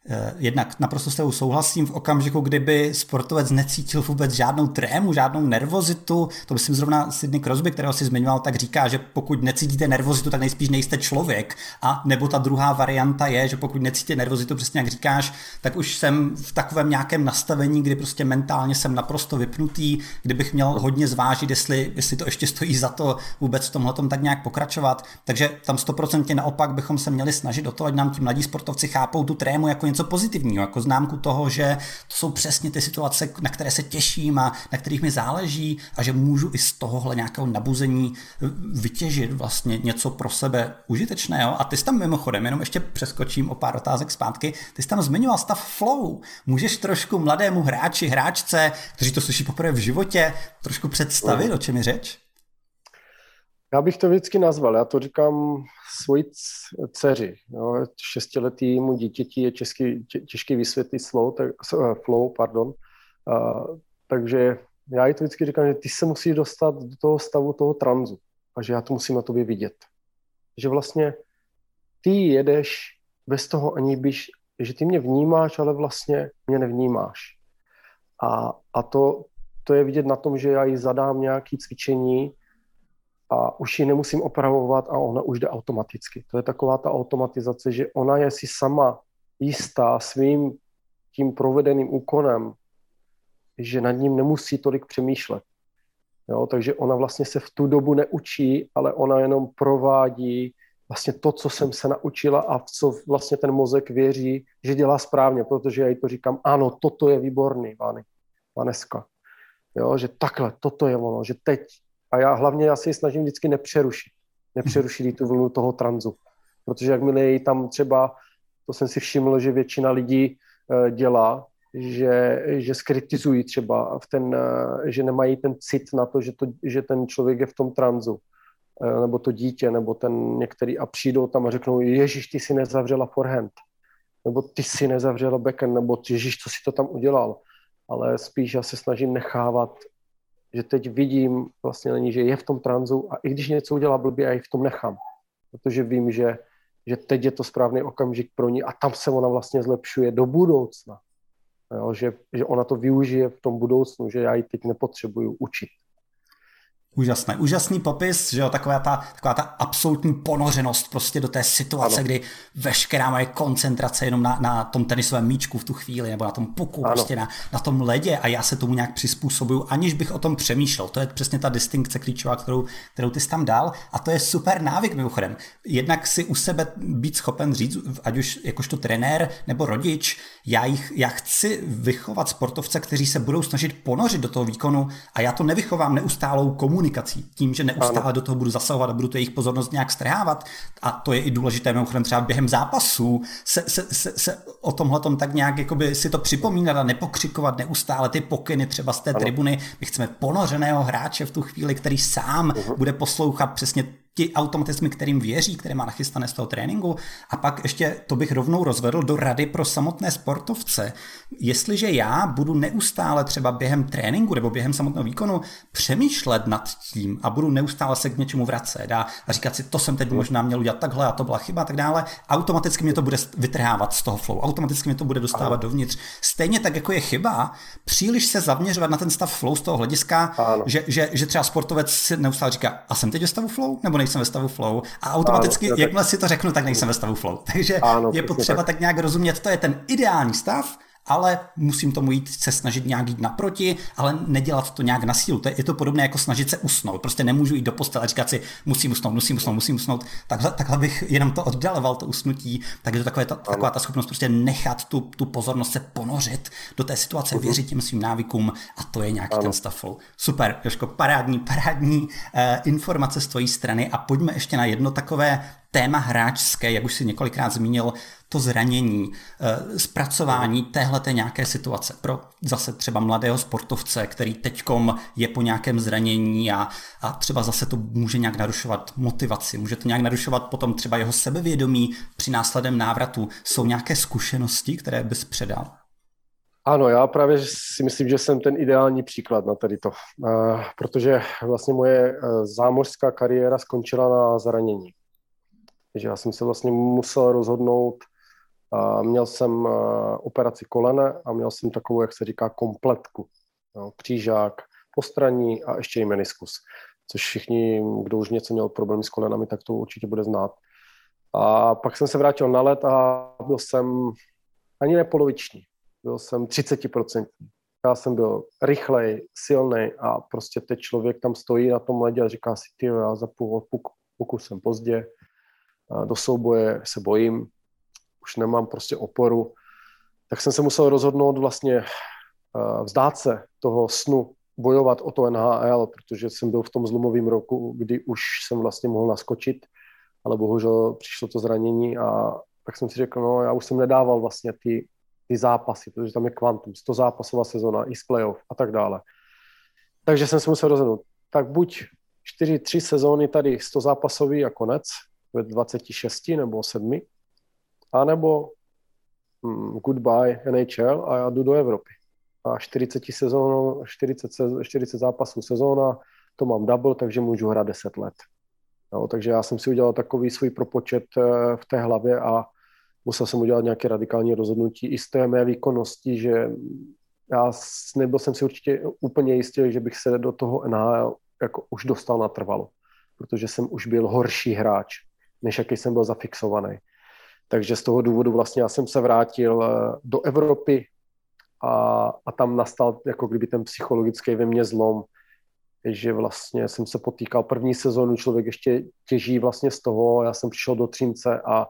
Eh, jednak naprosto s tebou souhlasím v okamžiku, kdyby sportovec necítil vůbec žádnou trému, žádnou nervozitu. To myslím zrovna Sidney Crosby, kterého si zmiňoval, tak říká, že pokud necítíte nervozitu, tak nejspíš nejste člověk. A nebo ta druhá varianta je, že pokud necítíte nervozitu, přesně jak říkáš, tak už jsem v takovém nějakém nastavení, kdy prostě mentálně jsem naprosto vypnutý, kdybych měl hodně zvážit, jestli, jestli to ještě stojí za to vůbec v tomhle tak nějak pokračovat. Takže tam stoprocentně naopak bychom se měli snažit o to, ať nám ti mladí sportovci chápou tu trému jako něco pozitivního, jako známku toho, že to jsou přesně ty situace, na které se těším a na kterých mi záleží a že můžu i z tohohle nějakého nabuzení vytěžit vlastně něco pro sebe užitečného. A ty jsi tam mimochodem, jenom ještě přeskočím o pár otázek zpátky, ty jsi tam zmiňoval stav flow. Můžeš trošku mladému hráči, hráčce, kteří to slyší poprvé v životě, trošku představit, o čem je řeč? Já bych to vždycky nazval, já to říkám svoji dceři, jo, šestiletýmu dítěti je český, tě, těžký vysvětlit slow, tak, uh, flow, pardon, uh, takže já jí to vždycky říkám, že ty se musíš dostat do toho stavu toho tranzu a že já to musím na tobě vidět. Že vlastně ty jedeš bez toho, ani byš, že ty mě vnímáš, ale vlastně mě nevnímáš. A, a to, to je vidět na tom, že já jí zadám nějaké cvičení a už ji nemusím opravovat a ona už jde automaticky. To je taková ta automatizace, že ona je si sama jistá svým tím provedeným úkonem, že nad ním nemusí tolik přemýšlet. Jo, takže ona vlastně se v tu dobu neučí, ale ona jenom provádí vlastně to, co jsem se naučila a v co vlastně ten mozek věří, že dělá správně, protože já jí to říkám, ano, toto je výborný, Vany, Vaneska. Jo, že takhle, toto je ono, že teď. A já hlavně já si snažím vždycky nepřerušit. Nepřerušit tu vlnu toho tranzu. Protože jakmile jej tam třeba, to jsem si všiml, že většina lidí uh, dělá, že, že skritizují třeba v ten, uh, že nemají ten cit na to, že, to, že ten člověk je v tom tranzu Eh, nebo to dítě, nebo ten některý a přijdou tam a řeknou, Ježíš, ty si nezavřela forehand, nebo ty si nezavřela backhand, nebo Ježíš, co si to tam udělal. Ale spíš já se snažím nechávat, že teď vidím vlastně není, že je v tom tranzu a i když něco udělá blbě, já ji v tom nechám. Protože vím, že, že teď je to správný okamžik pro ní a tam se ona vlastně zlepšuje do budoucna. Jo, že, že ona to využije v tom budoucnu, že já ji teď nepotřebuju učit. Úžasné, úžasný popis, že jo, taková ta, taková ta absolutní ponořenost prostě do té situace, ano. kdy veškerá moje koncentrace jenom na, na tom tenisovém míčku v tu chvíli, nebo na tom puku, ano. prostě na, na tom ledě a já se tomu nějak přizpůsobuju, aniž bych o tom přemýšlel. To je přesně ta distinkce klíčová, kterou, kterou ty jsi tam dal a to je super návyk mimochodem. Jednak si u sebe být schopen říct, ať už jakožto trenér nebo rodič, já, jich, já chci vychovat sportovce, kteří se budou snažit ponořit do toho výkonu a já to nevychovám neustálou komunikaci komunikací, tím, že neustále ano. do toho budu zasahovat a budu to jejich pozornost nějak strhávat. A to je i důležité, mimochodem třeba během zápasů se, se, se, se o tomhle tak nějak jakoby si to připomínat a nepokřikovat neustále ty pokyny třeba z té ano. tribuny. My chceme ponořeného hráče v tu chvíli, který sám uh-huh. bude poslouchat přesně ti automatizmy, kterým věří, které má nachystané z toho tréninku. A pak ještě to bych rovnou rozvedl do rady pro samotné sportovce. Jestliže já budu neustále třeba během tréninku nebo během samotného výkonu přemýšlet nad tím a budu neustále se k něčemu vracet a, a říkat si, to jsem teď možná měl udělat takhle a to byla chyba a tak dále, automaticky mě to bude vytrhávat z toho flow, automaticky mě to bude dostávat ano. dovnitř. Stejně tak, jako je chyba, příliš se zaměřovat na ten stav flow z toho hlediska, že, že, že třeba sportovec si neustále říká, a jsem teď ve stavu flow, nebo nejsem ve stavu flow. A automaticky, ano, jakmile si to řeknu, tak nejsem ve stavu flow. Takže ano, je potřeba tak. tak nějak rozumět, to je ten ideální stav, ale musím tomu jít se snažit nějak jít naproti, ale nedělat to nějak na sílu. To je, je to podobné jako snažit se usnout. Prostě nemůžu jít do postele a říkat si, musím usnout, musím usnout, musím usnout. Takhle, takhle bych jenom to oddaloval, to usnutí. Takže to takové, ta, taková ta schopnost prostě nechat tu, tu pozornost se ponořit do té situace, uh-huh. věřit těm svým návykům a to je nějaký ano. ten stav flow. Super, Joško, parádní, parádní uh, informace z tvojí strany a pojďme ještě na jedno takové téma hráčské, jak už si několikrát zmínil, to zranění, eh, zpracování téhleté nějaké situace pro zase třeba mladého sportovce, který teďkom je po nějakém zranění a, a třeba zase to může nějak narušovat motivaci, může to nějak narušovat potom třeba jeho sebevědomí při následem návratu. Jsou nějaké zkušenosti, které bys předal? Ano, já právě si myslím, že jsem ten ideální příklad na tady to, uh, protože vlastně moje uh, zámořská kariéra skončila na zranění. Takže já jsem se vlastně musel rozhodnout, měl jsem operaci kolene a měl jsem takovou, jak se říká, kompletku. No, křížák, postraní a ještě i meniskus. Což všichni, kdo už něco měl problémy s kolenami, tak to určitě bude znát. A pak jsem se vrátil na let a byl jsem ani nepoloviční. Byl jsem 30%. Já jsem byl rychlej, silný a prostě teď člověk tam stojí na tom ledě a říká si, ty já za půl puk, jsem pozdě, do souboje se bojím, už nemám prostě oporu, tak jsem se musel rozhodnout vlastně vzdát se toho snu, bojovat o to NHL, protože jsem byl v tom zlomovém roku, kdy už jsem vlastně mohl naskočit, ale bohužel přišlo to zranění a tak jsem si řekl, no já už jsem nedával vlastně ty, ty zápasy, protože tam je kvantum, 100 zápasová sezona, i z playoff a tak dále. Takže jsem se musel rozhodnout, tak buď 4, 3 sezóny tady 100 zápasový a konec ve 26 nebo 7, anebo mm, goodbye NHL a já jdu do Evropy. A 40 sezón, 40, 40 zápasů sezóna, to mám double, takže můžu hrát 10 let. Jo, takže já jsem si udělal takový svůj propočet eh, v té hlavě a musel jsem udělat nějaké radikální rozhodnutí i z té mé výkonnosti, že já nebyl jsem si určitě úplně jistý, že bych se do toho NHL jako už dostal natrvalo, protože jsem už byl horší hráč, než jaký jsem byl zafixovaný. Takže z toho důvodu vlastně já jsem se vrátil eh, do Evropy a, a tam nastal jako kdyby ten psychologický ve mně zlom, že vlastně jsem se potýkal první sezónu, člověk ještě těží vlastně z toho, já jsem přišel do Třince a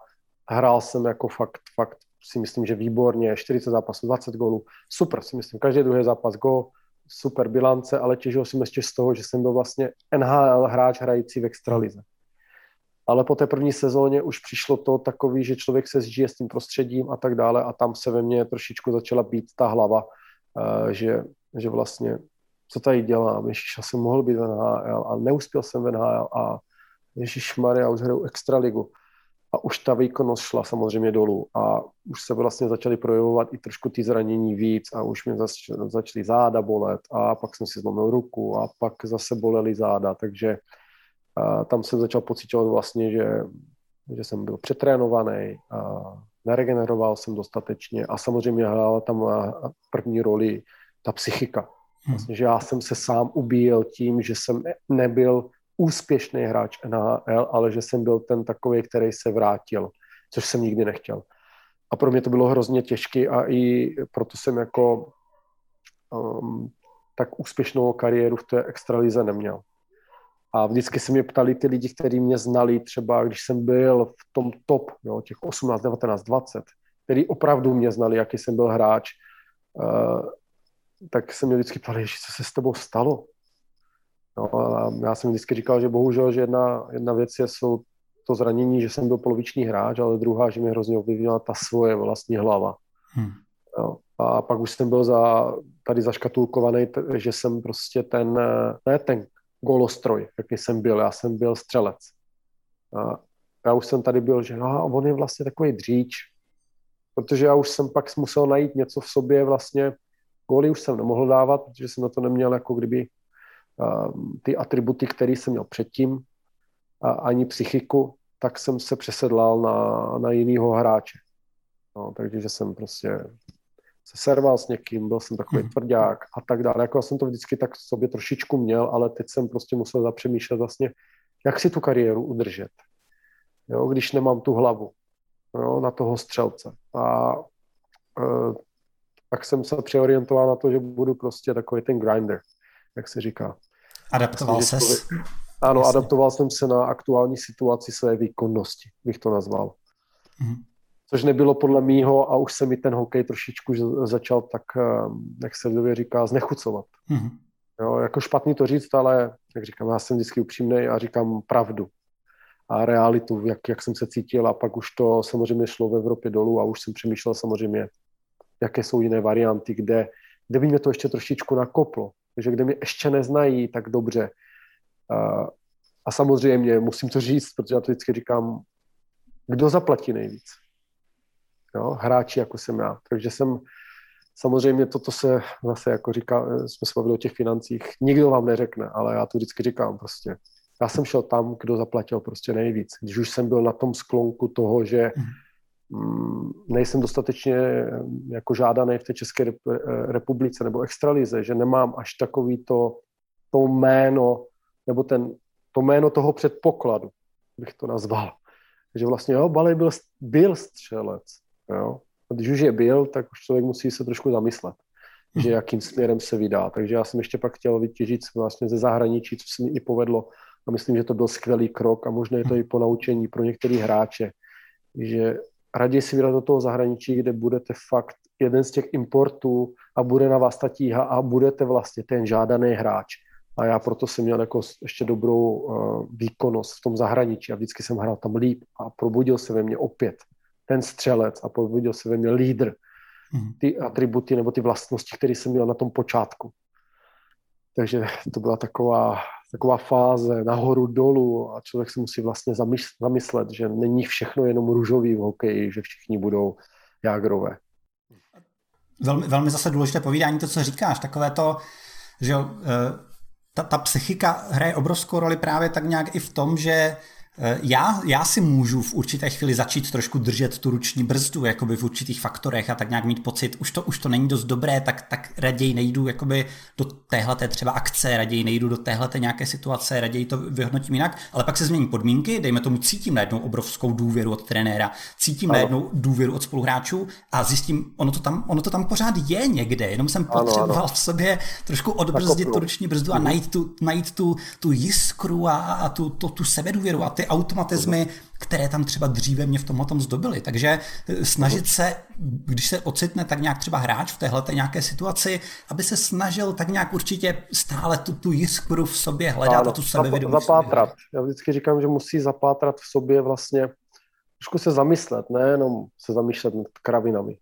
hrál jsem jako fakt, fakt si myslím, že výborně, 40 zápasů, 20 gólů, super si myslím, každý druhý zápas gól, super bilance, ale těžil jsem ještě z toho, že jsem byl vlastně NHL hráč hrající v extralize. Ale po té první sezóně už přišlo to takový, že člověk se zžije s tím prostředím a tak dále a tam se ve mně trošičku začala být ta hlava, eh, že, že vlastně co tady dělám, Ježíš, já jsem mohl být v NHL a neuspěl jsem v NHL a Ježíš Maria, už hraju extraligu. A už ta výkonnost šla samozřejmě dolů a už se vlastně začaly projevovat i trošku ty zranění víc a už mě zač, začaly záda bolet a pak jsem si zlomil ruku a pak zase bolely záda, takže a tam jsem začal pocitovat vlastně, že, že jsem byl přetrénovaný, a neregeneroval jsem dostatečně a samozřejmě hrála tam první roli ta psychika. Hmm. Vlastně, že já jsem se sám ubíjel tím, že jsem nebyl úspěšný hráč NHL, ale že jsem byl ten takový, který se vrátil, což jsem nikdy nechtěl. A pro mě to bylo hrozně těžké a i proto jsem jako um, tak úspěšnou kariéru v té extralize neměl. A vždycky se mě ptali ty lidi, kteří mě znali, třeba když jsem byl v tom top, jo, těch 18, 19, 20, který opravdu mě znali, jaký jsem byl hráč, uh, tak se mě vždycky ptali, co se s tebou stalo. No, a já jsem vždycky říkal, že bohužel, že jedna, jedna věc je, jsou to zranění, že jsem byl poloviční hráč, ale druhá, že mě hrozně ovlivnila ta svoje vlastní hlava. Hmm. No, a pak už jsem byl za, tady zaškatulkovaný, že jsem prostě ten, ne ten golostroj, jaký jsem byl, já jsem byl střelec. A já už jsem tady byl, že no, on je vlastně takový dříč, protože já už jsem pak musel najít něco v sobě vlastně, góly už jsem nemohl dávat, protože jsem na to neměl jako kdyby Ehm, ty atributy, které jsem měl předtím, a ani psychiku, tak jsem se přesedlal na, na jinýho hráče. No, takže jsem prostě se serval s někým, byl jsem takový hmm. tvrdák a tak dále. Jako jsem to vždycky tak sobě trošičku měl, ale teď jsem prostě musel zapřemýšlet vlastně, jak si tu kariéru udržet, jo, když nemám tu hlavu jo, na toho střelce. A e, tak jsem se přeorientoval na to, že budu prostě takový ten grinder jak se říká. Adaptoval se? Ano, Jasně. adaptoval jsem se na aktuální situaci své výkonnosti, bych to nazval. Mm. Což nebylo podle mýho a už se mi ten hokej trošičku začal tak, ehm, jak se lidově říká, znechucovat. Mm. Jo, jako špatný to říct, ale jak říkám, já jsem vždycky upřímný a říkám pravdu a realitu, jak, jak jsem se cítil a pak už to samozřejmě šlo v Evropě dolů a už jsem přemýšlel samozřejmě, jaké jsou jiné varianty, kde, kde by mě to ještě trošičku nakoplo že kde mě ještě neznají tak dobře. A, a samozřejmě musím to říct, protože já to vždycky říkám, kdo zaplatí nejvíc? Jo, hráči, jako jsem já. Takže jsem, samozřejmě toto se zase, jako říká, jsme se bavili o těch financích, nikdo vám neřekne, ale já to vždycky říkám prostě. Já jsem šel tam, kdo zaplatil prostě nejvíc. Když už jsem byl na tom sklonku toho, že mm Mm, nejsem dostatečně jako žádaný v té České eh, republice nebo extralize, že nemám až takový to, to jméno, nebo ten, to jméno toho předpokladu, bych to nazval. že vlastně, jo, Balej byl, byl střelec, jo. A když už je byl, tak už člověk musí se trošku zamyslet, že mhm. jakým směrem se vydá. Takže já jsem ještě pak chtěl vytěžit vlastně ze zahraničí, co se mi i povedlo. A myslím, že to byl skvělý krok a možná je to i po naučení pro některé hráče, že raději si vydat do toho zahraničí, kde budete fakt jeden z těch importů a bude na vás ta tíha a budete vlastně ten žádaný hráč. A já proto jsem měl jako ještě dobrou uh, výkonnost v tom zahraničí a vždycky jsem hrál tam líp a probudil se ve mně opět ten střelec a probudil se ve mně lídr. Mhm. Ty atributy nebo ty vlastnosti, které jsem měl na tom počátku. takže to byla taková, taková fáze nahoru dolů a člověk si musí vlastně zamyslet, že není všechno jenom růžový v hokeji, že všichni budou jágrové. Velmi, velmi zase důležité povídání to, co říkáš, takové to, že eh, ta, ta psychika hraje obrovskou roli právě tak nějak i v tom, že já, já si můžu v určité chvíli začít trošku držet tu ruční brzdu, jakoby v určitých faktorech a tak nějak mít pocit, už to, už to není dost dobré, tak, tak raději nejdu jakoby do téhle třeba akce, raději nejdu do téhle nějaké situace, raději to vyhodnotím jinak, ale pak se změní podmínky, dejme tomu cítím najednou obrovskou důvěru od trenéra, cítím ano. najednou důvěru od spoluhráčů a zjistím, ono to tam, ono to tam pořád je někde, jenom jsem potřeboval ano, ano. v sobě trošku odbrzdit tu ruční brzdu a mhm. najít tu, najít tu, tu jiskru a, a tu, tu, tu sebedůvěru a ty ty automatizmy, které tam třeba dříve mě v tomhle tom zdobily. Takže eh, snažit se, když se ocitne tak nějak třeba hráč v téhle nějaké situaci, aby se snažil tak nějak určitě stále tu, tu jiskru v sobě hledat ano, a tu sebevědomost. Zapátrat. Já vždycky říkám, že musí zapátrat v sobě vlastně trošku se zamyslet, nejenom se zamýšlet nad kravinami,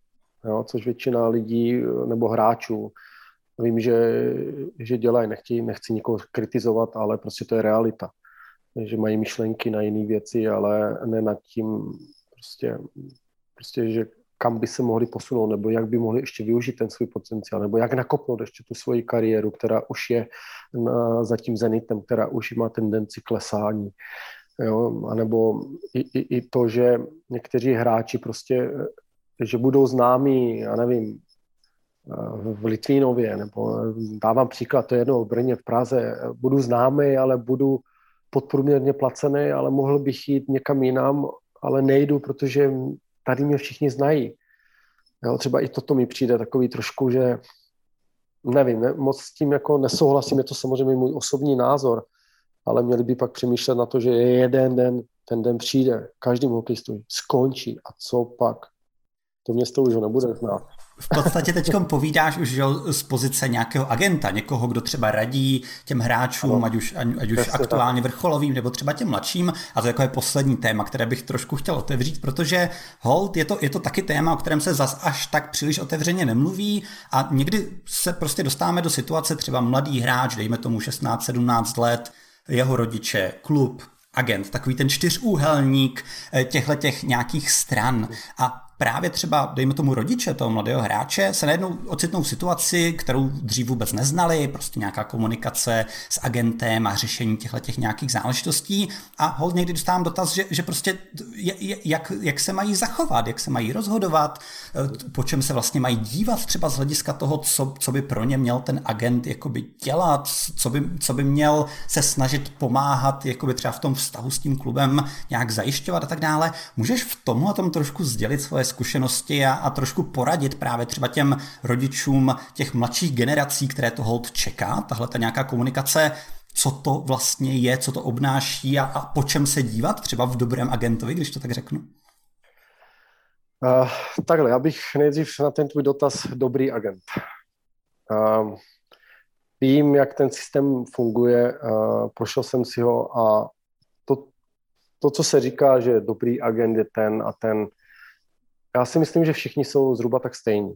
jo, což většina lidí eh, nebo hráčů vím, že, že dělají, nechci, nechci nikoho kritizovat, ale prostě to je realita že mají myšlenky na jiné věci, ale ne nad tím prostě, prostě, že kam by se mohli posunout, nebo jak by mohli ještě využít ten svůj potenciál, nebo jak nakopnout ještě tu svoji kariéru, která už je na, za tím zenitem, která už má tendenci klesání. Jo? A nebo i, i, i to, že někteří hráči prostě, že budou známí, já nevím, v Litvínově, nebo dávám příklad, to je jedno v Brně, v Praze, budu známý, ale budu podprůměrně placený, ale mohl bych jít někam jinam, ale nejdu, protože tady mě všichni znají. Jo, třeba i toto mi přijde takový trošku, že nevím, ne, moc s tím jako nesouhlasím, je to samozřejmě můj osobní názor, ale měli by pak přemýšlet na to, že je jeden den, ten den přijde, každý hokejistu skončí a co pak? To město už ho nebude znát v podstatě teď povídáš už že, z pozice nějakého agenta, někoho, kdo třeba radí těm hráčům, ano. ať už, ať už aktuálně vrcholovým, nebo třeba těm mladším. A to jako je poslední téma, které bych trošku chtěl otevřít, protože hold, je to, je to taky téma, o kterém se zas až tak příliš otevřeně nemluví a někdy se prostě dostáváme do situace třeba mladý hráč, dejme tomu 16-17 let, jeho rodiče, klub, agent, takový ten čtyřúhelník eh, těchto těch nějakých stran. A právě třeba, dejme tomu rodiče toho mladého hráče, se najednou ocitnou v situaci, kterou dřív vůbec neznali, prostě nějaká komunikace s agentem a řešení těchto těch nějakých záležitostí a hol někdy dostávám dotaz, že, že prostě jak, jak se mají zachovat, jak se mají rozhodovat, eh, po čem se vlastně mají dívat třeba z hlediska toho, co, co by pro ně měl ten agent jakoby dělat, co by, co by měl se snažit pomáhat jakoby třeba v tom vztahu s tím klubem nějak zajišťovat a tak dále. Můžeš v tomhle tom trošku sdělit svoje zkušenosti a, a trošku poradit právě třeba těm rodičům těch mladších generací, které to hold čeká, tahle ta nějaká komunikace, co to vlastně je, co to obnáší a, a po čem se dívat třeba v dobrém agentovi, když to tak řeknu? Uh, takhle, já bych nejdřív na ten tvůj dotaz dobrý agent. Uh, vím, jak ten systém funguje, uh, prošel jsem si ho a to, to, co se říká, že dobrý agent je ten a ten, já si myslím, že všichni jsou zhruba tak stejní.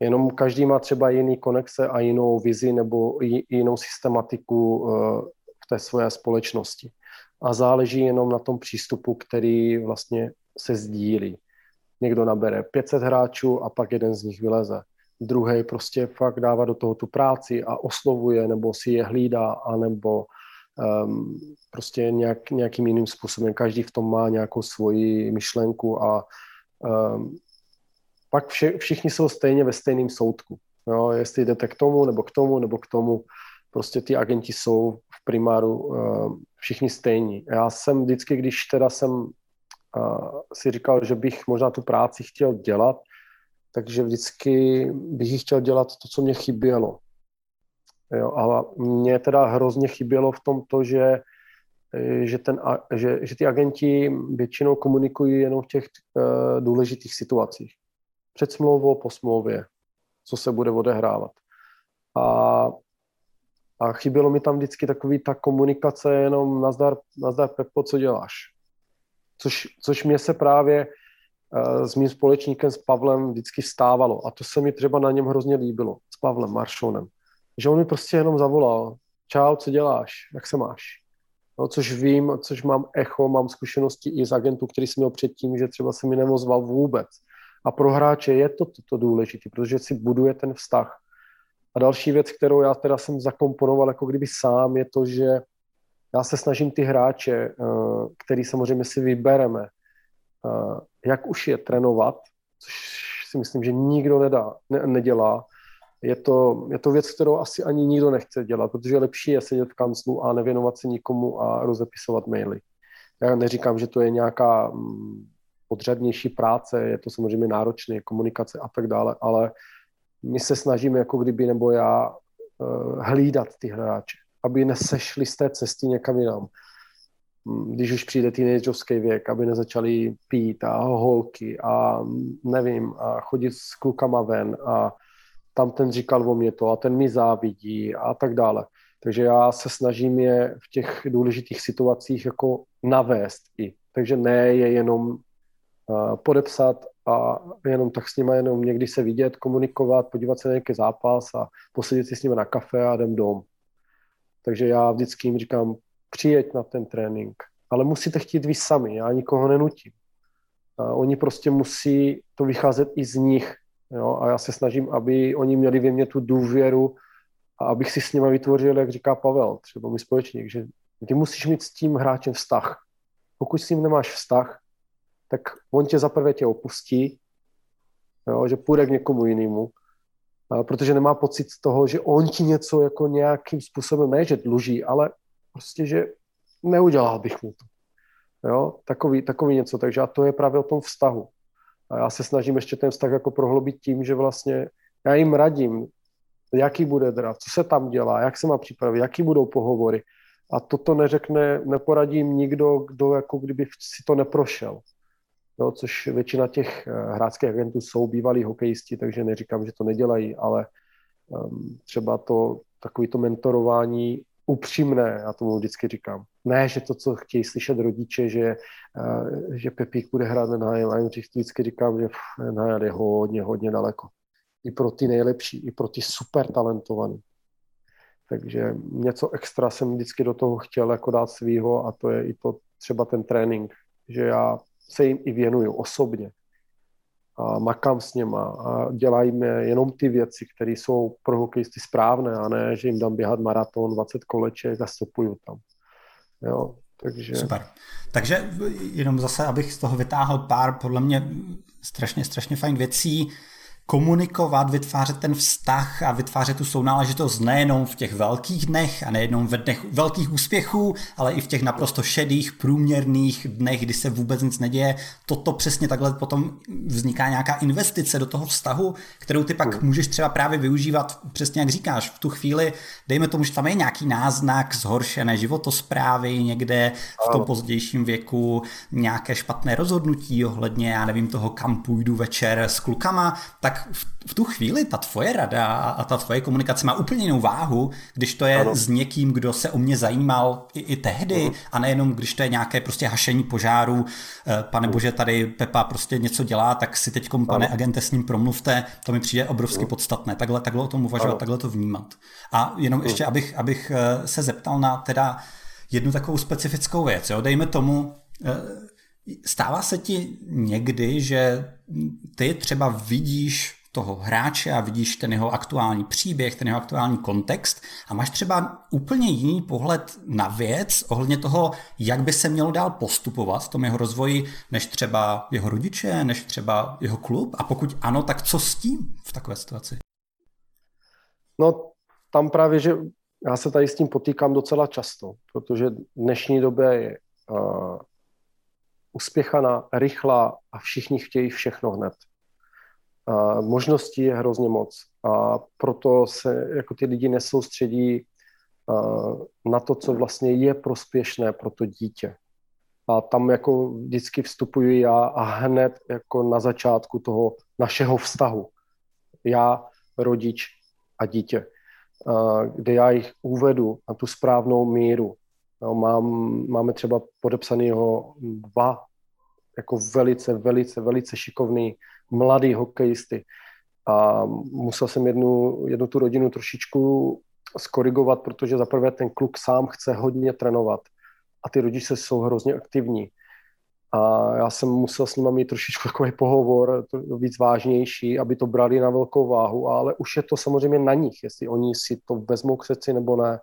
Jenom každý má třeba jiný konexe a jinou vizi nebo jinou systematiku eh, v té své společnosti. A záleží jenom na tom přístupu, který vlastně se sdílí. Někdo nabere 500 hráčů a pak jeden z nich vyleze. Druhý prostě fakt dává do toho tu práci a oslovuje, nebo si je hlídá, anebo um, prostě nějak, nějakým jiným způsobem. Každý v tom má nějakou svoji myšlenku a um, pak vše, všichni jsou stejně ve stejném soudku. Jo, jestli jdete k tomu, nebo k tomu, nebo k tomu, prostě ty agenti jsou v primáru uh, všichni stejní. Já jsem vždycky, když teda jsem uh, si říkal, že bych možná tu práci chtěl dělat, takže vždycky bych chtěl dělat to, co mě chybělo. Jo, a mě teda hrozně chybělo v tom to, že že, ten, že, že ty agenti většinou komunikují jenom v těch uh, důležitých situacích. Před smlouvou, po smlouvě, co se bude odehrávat. A, a chybělo mi tam vždycky takový ta komunikace jenom nazdar, nazdar Pepo, co děláš. Což, což mě se právě uh, s mým společníkem, s Pavlem, vždycky stávalo. A to se mi třeba na něm hrozně líbilo. S Pavlem Maršonem. že on mi prostě jenom zavolal, čau, co děláš, jak se máš? No, což vím, což mám echo, mám zkušenosti i z agentů, který jsem měl předtím, že třeba se mi nevozval vůbec. A pro hráče je to toto důležité, protože si buduje ten vztah. A další věc, kterou já teda jsem zakomponoval jako kdyby sám, je to, že já se snažím ty hráče, eh, který samozřejmě si vybereme, eh, jak už je trénovat, což si myslím, že nikdo nedá, ne, nedělá. Je to, je to věc, kterou asi ani nikdo nechce dělat, protože lepší je sedět v kanclu a nevěnovat se nikomu a rozepisovat maily. Já neříkám, že to je nějaká mm, podřadnější práce, je to samozřejmě náročné, komunikace a tak dále, ale my se snažíme jako kdyby, nebo já, uh, hlídat ty hráče, aby nesešli z té cesty někam jinam. Mm, když už přijde teenagerovský věk, aby nezačali pít a holky a mm, nevím, a chodit s klukama ven a tam ten říkal o mě to a ten mi závidí a tak dále. Takže já se snažím je v těch důležitých situacích jako navést i. Takže ne je jenom podepsat a jenom tak s nimi jenom někdy se vidět, komunikovat, podívat se na nějaký zápas a posedět si s nimi na kafe a jdem dom. Takže já vždycky jim říkám, přijeď na ten trénink, ale musíte chtít vy sami, já nikoho nenutím. A oni prostě musí to vycházet i z nich. Jo? A já se snažím, aby oni měli ve mně tu důvěru a abych si s nimi vytvořil, jak říká Pavel, třeba můj společník, že ty musíš mít s tím hráčem vztah. Pokud s ním nemáš vztah, tak on tě zaprvé tě opustí, jo, že půjde k někomu jinému, protože nemá pocit toho, že on ti něco jako nějakým způsobem, ne, že dluží, ale prostě, že neudělal bych mu to. Jo, takový, takový něco, takže a to je právě o tom vztahu. A já se snažím ještě ten vztah jako prohlubit tím, že vlastně já jim radím, jaký bude draft, co se tam dělá, jak se má připravit, jaký budou pohovory. A toto neřekne, neporadím nikdo, kdo jako kdyby si to neprošel jo, což většina těch eh, hráčských agentů jsou bývalí hokejisti, takže neříkám, že to nedělají, ale um, třeba to takový to mentorování upřímné, já tomu vždycky říkám. Ne, že to, co chtějí slyšet rodiče, že, uh, že Pepík bude hrát na já jim vždycky říkám, že NHL je hodně, hodně daleko. I pro ty nejlepší, i pro ty super talentovaný. Takže něco extra jsem vždycky do toho chtěl jako dát svýho a to je i to třeba ten trénink, že já se jim i věnuju osobně. A makám s něma a dělajme jenom ty věci, které jsou pro hokejisty správné a ne, že jim dám běhat maraton, 20 koleček a stopuju tam. Jo, takže... Super. Takže jenom zase, abych z toho vytáhl pár podle mě strašně, strašně fajn věcí komunikovat, vytvářet ten vztah a vytvářet tu sounáležitost nejenom v těch velkých dnech a nejenom ve dnech velkých úspěchů, ale i v těch naprosto šedých, průměrných dnech, kdy se vůbec nic neděje. Toto přesně takhle potom vzniká nějaká investice do toho vztahu, kterou ty pak můžeš třeba právě využívat, přesně jak říkáš, v tu chvíli, dejme tomu, že tam je nějaký náznak zhoršené životosprávy někde v tom pozdějším věku, nějaké špatné rozhodnutí ohledně, já nevím, toho, kam půjdu večer s klukama, tak tak v, v tu chvíli ta tvoje rada a ta tvoje komunikace má úplně jinou váhu, když to je ano. s někým, kdo se o mě zajímal i, i tehdy uh-huh. a nejenom když to je nějaké prostě hašení požáru, eh, pane uh-huh. bože, tady Pepa prostě něco dělá, tak si teď, pane ano. agente, s ním promluvte, to mi přijde obrovsky uh-huh. podstatné, takhle, takhle o tom uvažovat, ano. takhle to vnímat. A jenom uh-huh. ještě, abych, abych eh, se zeptal na teda jednu takovou specifickou věc, jo? dejme tomu, eh, Stává se ti někdy, že ty třeba vidíš toho hráče a vidíš ten jeho aktuální příběh, ten jeho aktuální kontext a máš třeba úplně jiný pohled na věc ohledně toho, jak by se mělo dál postupovat v tom jeho rozvoji, než třeba jeho rodiče, než třeba jeho klub? A pokud ano, tak co s tím v takové situaci? No tam právě, že já se tady s tím potýkám docela často, protože v dnešní době je uh, uspěchaná, rychlá a všichni chtějí všechno hned. A možností je hrozně moc a proto se jako ty lidi nesoustředí na to, co vlastně je prospěšné pro to dítě. A tam jako vždycky vstupuji já a hned jako na začátku toho našeho vztahu. Já, rodič a dítě. Kde já jich uvedu na tu správnou míru, No, mám, máme třeba podepsanýho dva jako velice, velice, velice šikovný mladý hokejisty. A musel jsem jednu, jednu tu rodinu trošičku skorigovat, protože zaprvé ten kluk sám chce hodně trénovat a ty rodiče jsou hrozně aktivní. A já jsem musel s nimi mít trošičku takový pohovor, víc vážnější, aby to brali na velkou váhu, ale už je to samozřejmě na nich, jestli oni si to vezmou k srdci nebo ne.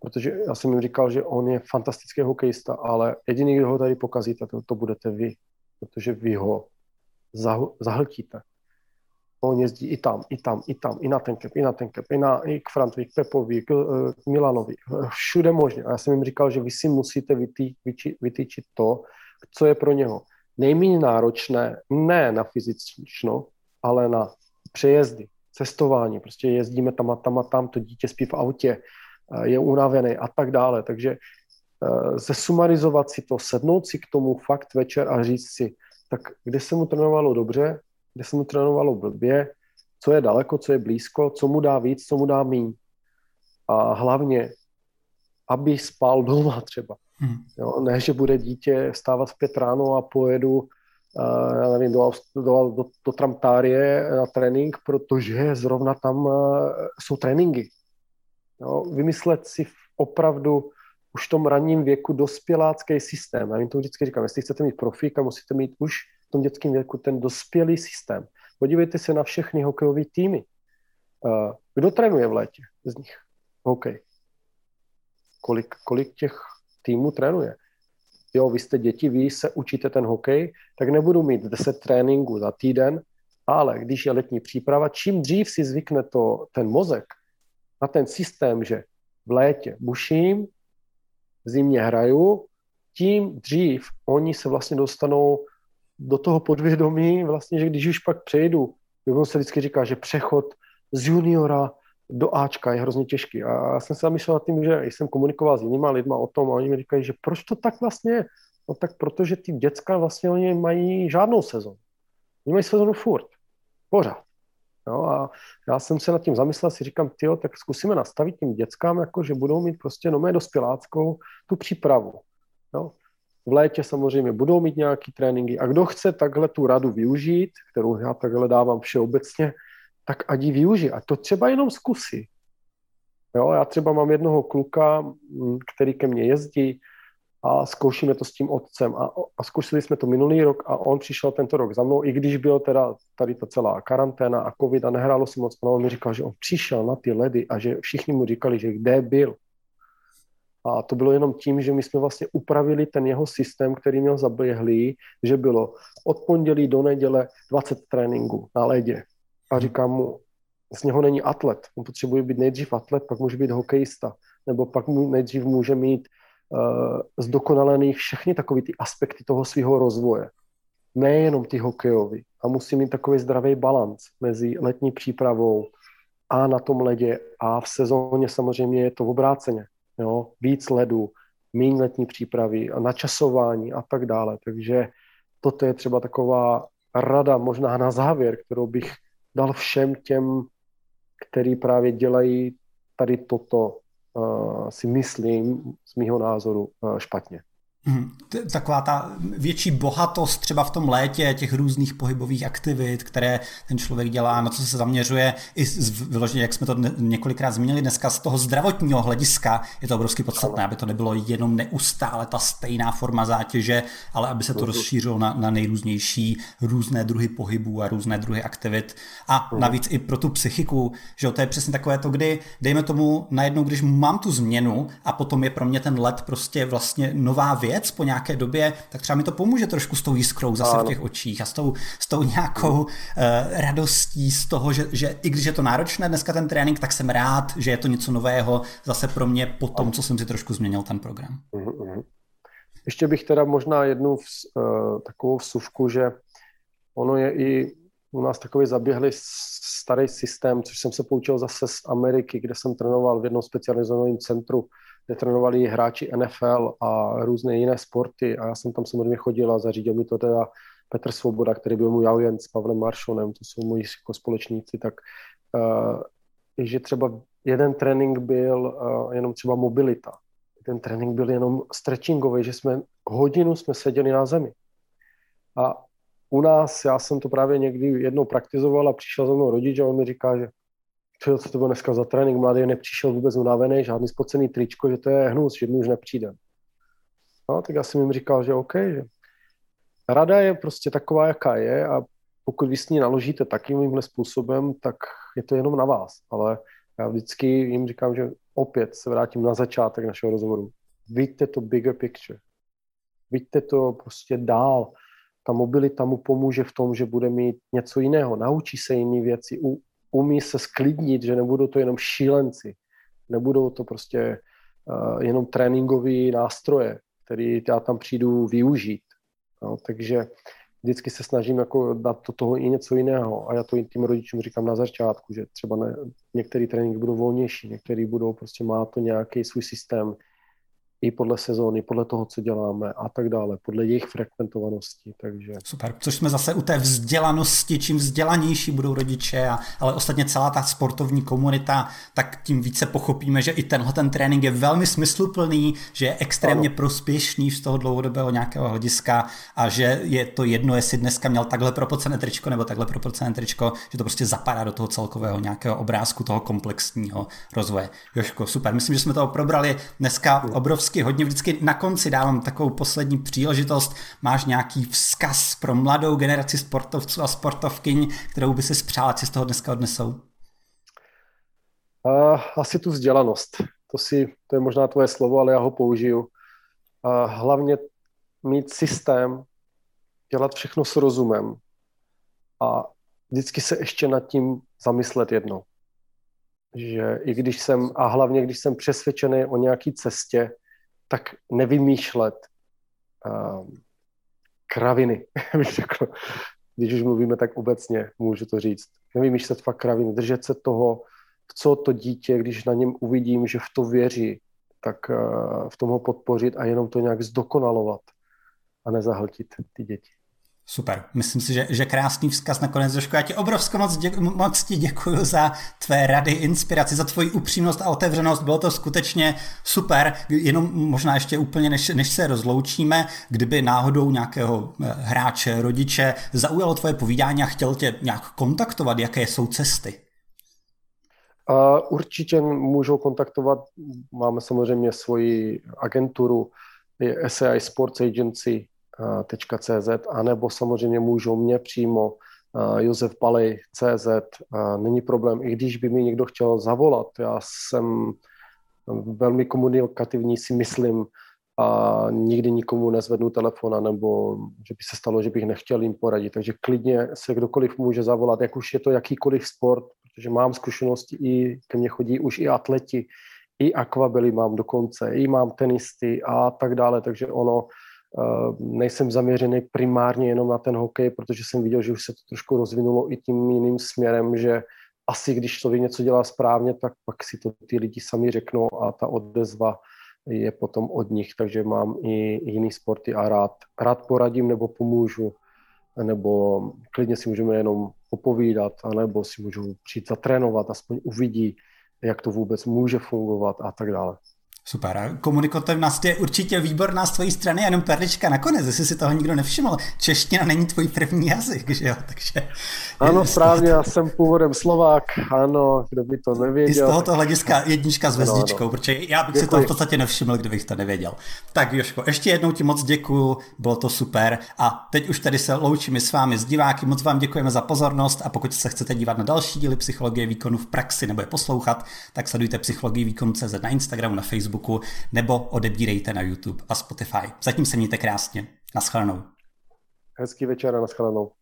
Protože já jsem jim říkal, že on je fantastický hokejista, ale jediný, kdo ho tady pokazíte, to, to budete vy, protože vy ho zahltíte. On jezdí i tam, i tam, i tam, i na ten kep, i na ten kep, i, na, i k Frantovi, k Pepovi, k, uh, k Milanovi, všude možně. A já jsem jim říkal, že vy si musíte vytý, vytý, vytýčit to, co je pro něho nejméně náročné, ne na fyzično, ale na přejezdy, cestování. Prostě jezdíme tam a tam a tam, to dítě spí v autě, eh, je unavený a tak dále. Takže eh, zesumarizovat si to, sednout si k tomu fakt večer a říct si, tak kde se mu trénovalo dobře, kde se mu trénovalo blbě, co je daleko, co je blízko, co mu dá víc, co mu dá míň. A hlavně, aby spal doma třeba. Hmm. Jo, ne, že bude dítě vstávat v pět ráno a pojedu uh, já nevím, do, do, do, do Tramtárie na trénink, protože zrovna tam uh, jsou tréninky. Jo, vymyslet si opravdu už v tom ranním věku dospělácký systém. Já jim to vždycky říkám, jestli chcete mít profíka, musíte mít už v tom dětském věku ten dospělý systém. Podívejte se na všechny hokejové týmy. Uh, kdo trénuje v létě z nich? Hokej. Kolik, kolik těch týmu trénuje. Jo, vy jste děti, vy se učíte ten hokej, tak nebudu mít 10 tréninků za týden, ale když je letní příprava, čím dřív si zvykne to, ten mozek na ten systém, že v létě buším, v zimě hraju, tím dřív oni se vlastně dostanou do toho podvědomí, vlastně, že když už pak přejdu, on se vždycky říká, že přechod z juniora do Ačka je hrozně těžký. A já jsem se zamýšlel nad tím, že jsem komunikoval s jinýma lidma o tom a oni mi říkají, že proč to tak vlastně je? No tak protože ty děcka vlastně oni mají žádnou sezonu. Oni mají sezonu furt. Pořád. Jo, a já jsem se nad tím zamyslel, si říkám, tyjo, tak zkusíme nastavit tím dětskám, jako že budou mít prostě nomé dospěláckou tu přípravu. Jo. V létě samozřejmě budou mít nějaký tréninky a kdo chce takhle tu radu využít, kterou já takhle dávám všeobecně, tak ať ji využij. A to třeba jenom zkusí. Jo, já třeba mám jednoho kluka, který ke mně jezdí a zkoušíme to s tím otcem. A, a zkusili jsme to minulý rok a on přišel tento rok za mnou, i když byl teda tady ta celá karanténa a covid a nehrálo si moc, on mi říkal, že on přišel na ty ledy a že všichni mu říkali, že kde byl. A to bylo jenom tím, že my jsme vlastně upravili ten jeho systém, který měl zaběhlý, že bylo od pondělí do neděle 20 tréninků na ledě a říkám mu, z něho není atlet, on potřebuje být nejdřív atlet, pak může být hokejista, nebo pak mu nejdřív může mít zdokonalený všechny takové ty aspekty toho svého rozvoje. Nejenom ty hokejový. A musí mít takový zdravý balans mezi letní přípravou a na tom ledě a v sezóně samozřejmě je to obráceně. Jo? Víc ledu, méně letní přípravy a načasování a tak dále. Takže toto je třeba taková rada možná na závěr, kterou bych dal všem těm, který právě dělají tady toto, si myslím, z mýho názoru, uh, špatně. Hmm. Taková ta větší bohatost třeba v tom létě těch různých pohybových aktivit, které ten člověk dělá, na co se zaměřuje, i vyloženě, jak jsme to několikrát zmínili dneska, z toho zdravotního hlediska je to obrovsky podstatné, aby to nebylo jenom neustále ta stejná forma zátěže, ale aby se to rozšířilo na, na nejrůznější různé druhy pohybů a různé druhy aktivit. A navíc i pro tu psychiku, že to je přesně takové to, kdy, dejme tomu, najednou, když mám tu změnu a potom je pro mě ten let prostě vlastně nová věc, věc po nějaké době, tak třeba mi to pomůže trošku s tou jiskrou zase ano. v těch očích a s tou, s tou nějakou uh, radostí z toho, že, že i když je to náročné dneska ten trénink, tak jsem rád, že je to něco nového zase pro mě po tom, co jsem si trošku změnil ten program. Uh-huh. Ještě bych teda možná jednu v, uh, takovou vsuvku, že ono je i u nás takový zaběhlý starý systém, což jsem se poučil zase z Ameriky, kde jsem trénoval v jednom specializovaném centru kde trénovali hráči NFL a různé jiné sporty a já jsem tam samozřejmě chodil a zařídil mi to teda Petr Svoboda, který byl můj agent s Pavlem Maršonem, to jsou moji jako společníci, tak uh, že třeba jeden trénink byl uh, jenom třeba mobilita. Ten trénink byl jenom stretchingový, že jsme hodinu jsme seděli na zemi. A u nás, já jsem to právě někdy jednou praktizoval a přišel za mnou rodič a on mi říká, že co to bylo dneska za trénink, mladý nepřišel vůbec unavený, žádný spocený tričko, že to je hnus, že mi už nepřijde. No, tak já jsem jim říkal, že OK, že rada je prostě taková, jaká je a pokud vy s ní naložíte takovýmhle způsobem, tak je to jenom na vás. Ale já vždycky jim říkám, že opět se vrátím na začátek našeho rozhovoru. Vidíte to bigger picture. Vidíte to prostě dál. Ta mobilita mu pomůže v tom, že bude mít něco jiného. Naučí se jiné věci. U, umí se sklidnit, že nebudou to jenom šílenci. Nebudou to prostě uh, jenom tréninkové nástroje, které já tam přijdu využít. No, takže vždycky se snažím jako dát do toho i něco jiného. A já to i tím rodičům říkám na začátku, že třeba některé tréninky budou volnější, některé budou prostě má to nějaký svůj systém, i podle sezóny, podle toho, co děláme a tak dále, podle jejich frekventovanosti. Takže... Super, což jsme zase u té vzdělanosti, čím vzdělanější budou rodiče, a, ale ostatně celá ta sportovní komunita, tak tím více pochopíme, že i tenhle ten trénink je velmi smysluplný, že je extrémně ano. prospěšný z toho dlouhodobého nějakého hlediska a že je to jedno, jestli dneska měl takhle propocené tričko nebo takhle propocené tričko, že to prostě zapadá do toho celkového nějakého obrázku toho komplexního rozvoje. Joško, super, myslím, že jsme toho probrali dneska obrovský vždycky hodně, vždycky na konci dávám takovou poslední příležitost. Máš nějaký vzkaz pro mladou generaci sportovců a sportovkyň, kterou by si spřál, si z toho dneska odnesou? Uh, asi tu vzdělanost. To, si, to je možná tvoje slovo, ale já ho použiju. Uh, hlavně mít systém, dělat všechno s rozumem a vždycky se ještě nad tím zamyslet jednou. Že i když jsem, a hlavně když jsem přesvědčený o nějaké cestě, tak nevymýšlet uh, kraviny, bych řekl. Když už mluvíme tak obecně, můžu to říct. Nevymýšlet fakt kraviny, držet se toho, v co to dítě, když na něm uvidím, že v to věří, tak uh, v tom ho podpořit a jenom to nějak zdokonalovat a nezahltit ty děti. Super, myslím si, že, že krásný vzkaz nakonec, Jožko. Já ti obrovsky moc, děku, moc ti děkuji za tvé rady, inspiraci, za tvoji upřímnost a otevřenost. Bylo to skutečně super. Jenom možná ještě úplně, než, než se rozloučíme, kdyby náhodou nějakého eh, hráče, rodiče zaujalo tvoje povídání a chtěl tě nějak kontaktovat, jaké jsou cesty? Uh, určitě můžou kontaktovat, máme samozřejmě svoji agenturu, SAI Sports Agency, CZ, anebo samozřejmě můžou mě přímo Josef Palej CZ, není problém, i když by mi někdo chtěl zavolat, já jsem velmi komunikativní si myslím a nikdy nikomu nezvednu telefon, nebo že by se stalo, že bych nechtěl jim poradit, takže klidně se kdokoliv může zavolat, jak už je to jakýkoliv sport, protože mám zkušenosti i ke mně chodí už i atleti, i akvabely mám dokonce, i mám tenisty a tak dále, takže ono nejsem zaměřený primárně jenom na ten hokej, protože jsem viděl, že už se to trošku rozvinulo i tím jiným směrem, že asi když člověk něco dělá správně, tak pak si to ty lidi sami řeknou a ta odezva je potom od nich, takže mám i jiný sporty a rád, rád poradím nebo pomůžu, nebo klidně si můžeme jenom popovídat, anebo si můžu přijít zatrénovat, aspoň uvidí, jak to vůbec může fungovat a tak dále. Super. Komunikativnost je určitě výborná z tvojí strany, jenom perlička nakonec, jestli si toho nikdo nevšiml. Čeština není tvůj první jazyk, že jo? Takže ano, správně, já jsem původem Slovák, ano, kdo by to nevěděl. I z tohoto hlediska jednička s hvězdičkou, protože já bych děkuji. si to v podstatě nevšiml, kdybych to nevěděl. Tak Joško, ještě jednou ti moc děkuju, bylo to super a teď už tady se loučíme s vámi, s diváky, moc vám děkujeme za pozornost a pokud se chcete dívat na další díly psychologie výkonu v praxi nebo je poslouchat, tak sledujte psychologii výkonu CZ na Instagramu, na Facebooku Facebooku nebo odebírejte na YouTube a Spotify. Zatím se mějte krásně. Naschledanou. Hezký večer a naschledanou.